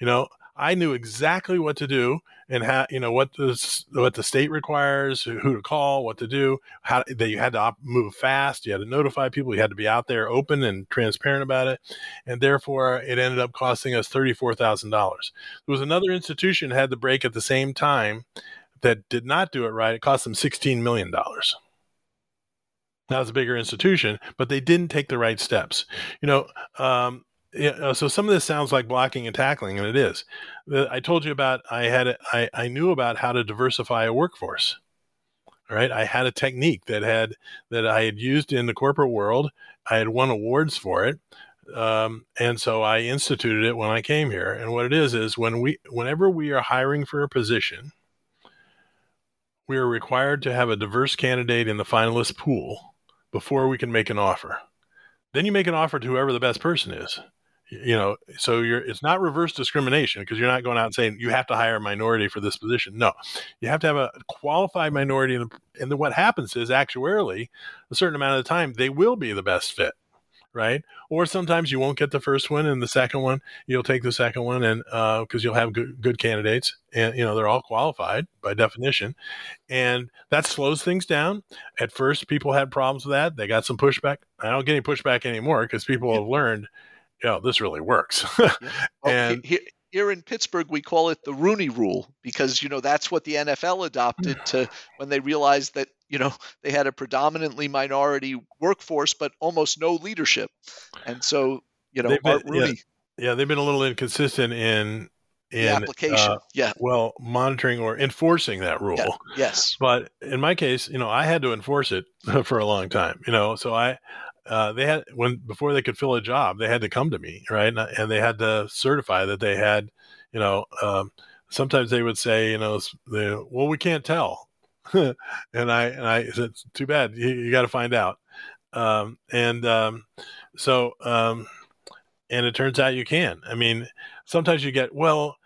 You know, I knew exactly what to do and how you know what the what the state requires, who to call, what to do, how that you had to op- move fast, you had to notify people, you had to be out there open and transparent about it, and therefore it ended up costing us thirty four thousand dollars. There was another institution had the break at the same time that did not do it right. It cost them sixteen million dollars. That was a bigger institution, but they didn't take the right steps. You know, um, yeah, uh, so some of this sounds like blocking and tackling, and it is. I told you about I had I, I knew about how to diversify a workforce. Right, I had a technique that had that I had used in the corporate world. I had won awards for it, um, and so I instituted it when I came here. And what it is is when we whenever we are hiring for a position, we are required to have a diverse candidate in the finalist pool before we can make an offer. Then you make an offer to whoever the best person is you know so you're it's not reverse discrimination because you're not going out and saying you have to hire a minority for this position. No you have to have a qualified minority and, and then what happens is actuarially a certain amount of the time they will be the best fit right? Or sometimes you won't get the first one and the second one you'll take the second one and because uh, you'll have good, good candidates and you know they're all qualified by definition and that slows things down. At first people had problems with that they got some pushback. I don't get any pushback anymore because people have learned yeah, this really works. yeah. well, and here, here in Pittsburgh, we call it the Rooney Rule because you know that's what the NFL adopted to when they realized that you know they had a predominantly minority workforce but almost no leadership, and so you know been, Rooney. Yeah, yeah, they've been a little inconsistent in in the application. Uh, yeah. Well, monitoring or enforcing that rule. Yeah. Yes. But in my case, you know, I had to enforce it for a long time. You know, so I uh, they had when before they could fill a job, they had to come to me, right? And, and they had to certify that they had, you know, um, sometimes they would say, you know, they, well, we can't tell, and I and I said, too bad, you, you got to find out. Um, and um, so, um, and it turns out you can. I mean, sometimes you get well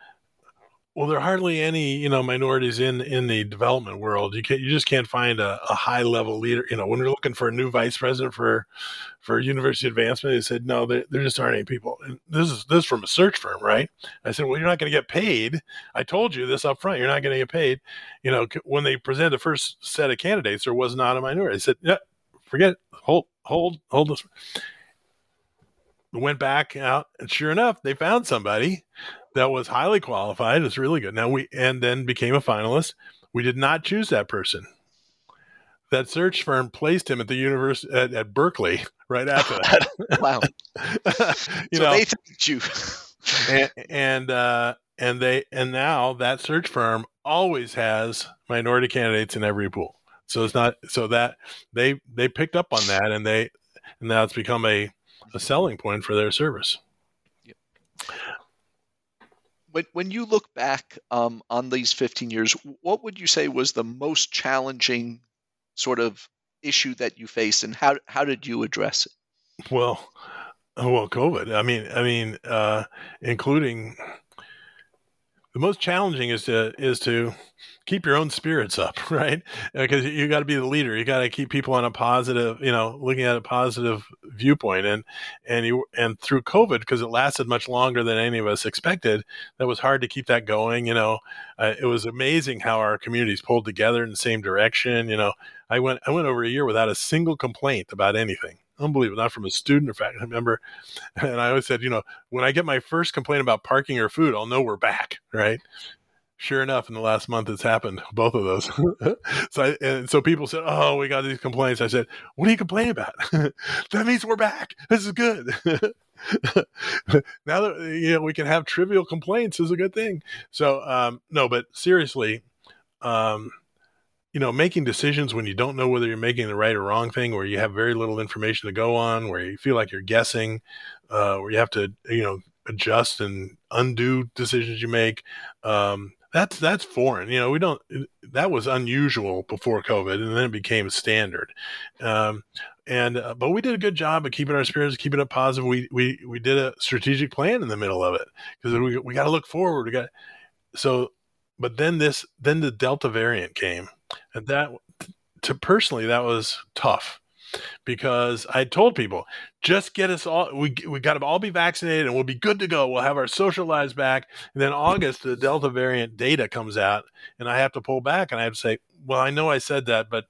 well, there are hardly any, you know, minorities in in the development world. You can you just can't find a, a high level leader. You know, when we're looking for a new vice president for for university advancement, they said no, there, there just aren't any people. And this is this is from a search firm, right? I said, well, you're not going to get paid. I told you this up front. You're not going to get paid. You know, when they presented the first set of candidates, there was not a minority. I said, yeah, forget it. Hold hold hold this. Went back out, and sure enough, they found somebody that was highly qualified. It's really good. Now we and then became a finalist. We did not choose that person. That search firm placed him at the university at, at Berkeley right after that. wow. you so know, they thanked you. and and, uh, and they and now that search firm always has minority candidates in every pool. So it's not so that they they picked up on that and they and now it's become a a selling point for their service. When when you look back um, on these 15 years, what would you say was the most challenging sort of issue that you faced, and how how did you address it? Well, well, COVID. I mean, I mean, uh, including the most challenging is to is to keep your own spirits up, right? Because you got to be the leader. You got to keep people on a positive, you know, looking at a positive viewpoint. And and you and through COVID, because it lasted much longer than any of us expected, that was hard to keep that going. You know, uh, it was amazing how our communities pulled together in the same direction. You know, I went I went over a year without a single complaint about anything unbelievable, not from a student or faculty member. And I always said, you know, when I get my first complaint about parking or food, I'll know we're back, right? Sure enough, in the last month, it's happened, both of those. so, I, and so people said, "Oh, we got these complaints." I said, "What are you complaining about? that means we're back. This is good." now that you know we can have trivial complaints is a good thing. So um, no, but seriously, um, you know, making decisions when you don't know whether you're making the right or wrong thing, where you have very little information to go on, where you feel like you're guessing, uh, where you have to, you know, adjust and undo decisions you make. Um, that's that's foreign. You know, we don't. That was unusual before COVID, and then it became standard. Um, and uh, but we did a good job of keeping our spirits, keeping it positive. We we we did a strategic plan in the middle of it because we we got to look forward. We got so, but then this then the Delta variant came and that, to personally, that was tough because I told people, just get us all, we, we got to all be vaccinated and we'll be good to go. We'll have our social lives back. And then August, the Delta variant data comes out and I have to pull back and I have to say, well, I know I said that, but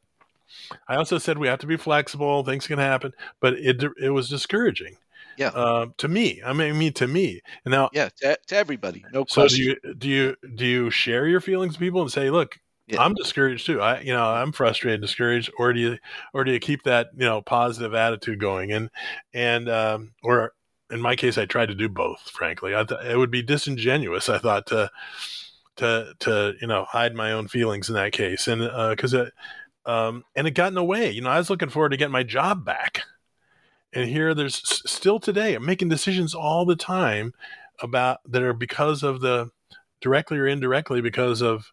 I also said we have to be flexible. Things can happen, but it, it was discouraging. Yeah. Uh, to me, I mean, me to me. And now, yeah, to, to everybody. No so question. do you do you do you share your feelings with people and say, look, yeah. I'm discouraged too. I, you know, I'm frustrated, discouraged, or do you, or do you keep that, you know, positive attitude going? And, and, um, or in my case, I tried to do both, frankly. I thought it would be disingenuous, I thought, to, to, to, you know, hide my own feelings in that case. And, uh, cause it, um, and it got in the way, you know, I was looking forward to getting my job back. And here there's still today, I'm making decisions all the time about that are because of the directly or indirectly because of,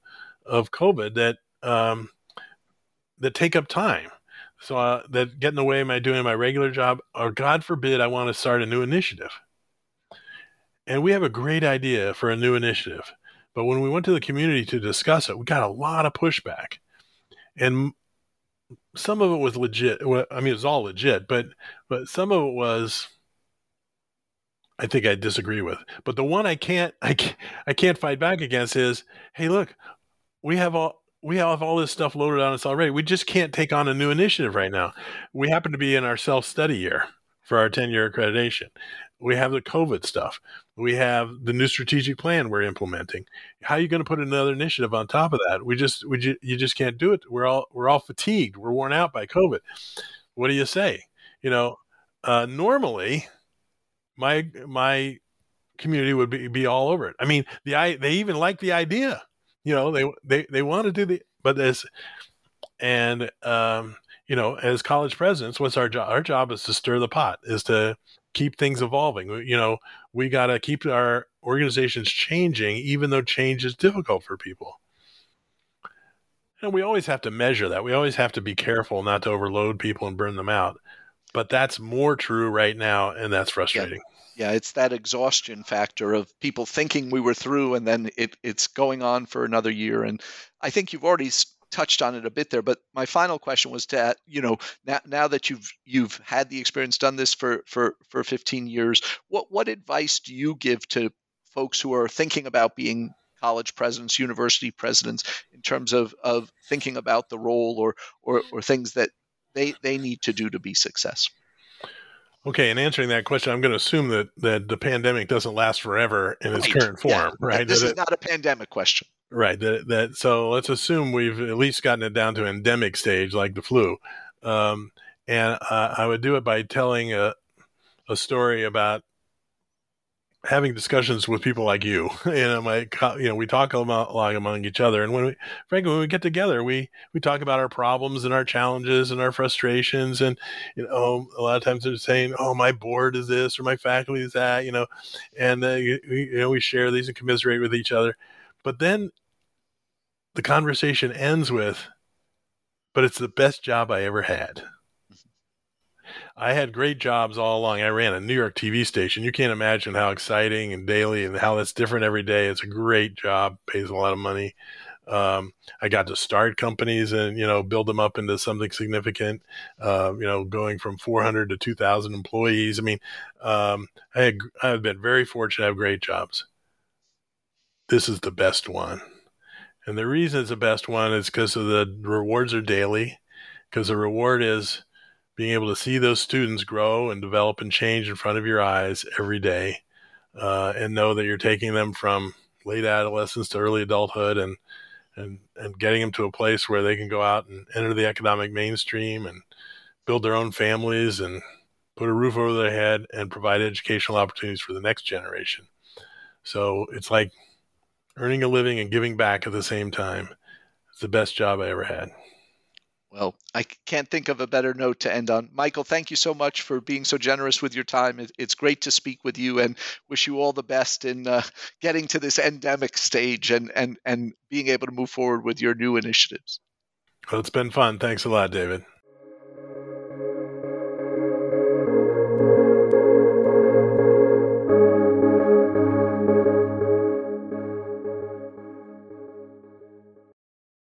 of COVID that um, that take up time. So uh, that get in the way of my doing my regular job, or God forbid, I want to start a new initiative. And we have a great idea for a new initiative, but when we went to the community to discuss it, we got a lot of pushback, and some of it was legit. I mean, it was all legit, but but some of it was. I think I disagree with. But the one I can't I can't, I can't fight back against is, hey, look, we have all we have all this stuff loaded on us already. We just can't take on a new initiative right now. We happen to be in our self study year for our 10 year accreditation. We have the COVID stuff. We have the new strategic plan we're implementing. How are you going to put another initiative on top of that? We just, we ju- you just can't do it. We're all, we're all fatigued. We're worn out by COVID. What do you say? You know, uh, normally my, my community would be, be all over it. I mean, the, I, they even like the idea you know they they they want to do the but this and um you know as college presidents what's our job? Our job is to stir the pot is to keep things evolving. You know we got to keep our organizations changing even though change is difficult for people. And we always have to measure that. We always have to be careful not to overload people and burn them out. But that's more true right now and that's frustrating. yeah yeah, it's that exhaustion factor of people thinking we were through and then it, it's going on for another year. And I think you've already touched on it a bit there. But my final question was to you know now, now that you've you've had the experience, done this for for for 15 years, what what advice do you give to folks who are thinking about being college presidents, university presidents, in terms of of thinking about the role or or, or things that they they need to do to be successful? Okay, in answering that question, I'm going to assume that, that the pandemic doesn't last forever in its right. current form, yeah. right? This that is it, not a pandemic question. Right. That, that so let's assume we've at least gotten it down to endemic stage, like the flu. Um, and uh, I would do it by telling a, a story about having discussions with people like you. know, my you know we talk a lot among each other, and when we, frankly, when we get together, we we talk about our problems and our challenges and our frustrations, and you know, a lot of times they're saying, "Oh, my board is this or my faculty is that," you know, and uh, we, you know we share these and commiserate with each other, but then the conversation ends with, "But it's the best job I ever had." I had great jobs all along. I ran a New York TV station. You can't imagine how exciting and daily and how that's different every day. It's a great job, pays a lot of money. Um, I got to start companies and you know build them up into something significant. Uh, you know, going from 400 to 2,000 employees. I mean, um, I had, I've been very fortunate. I have great jobs. This is the best one, and the reason it's the best one is because of the rewards are daily. Because the reward is being able to see those students grow and develop and change in front of your eyes every day uh, and know that you're taking them from late adolescence to early adulthood and and and getting them to a place where they can go out and enter the economic mainstream and build their own families and put a roof over their head and provide educational opportunities for the next generation. So it's like earning a living and giving back at the same time. It's the best job I ever had. Well, I can't think of a better note to end on. Michael, thank you so much for being so generous with your time. It's great to speak with you and wish you all the best in uh, getting to this endemic stage and, and, and being able to move forward with your new initiatives. Well, it's been fun. Thanks a lot, David.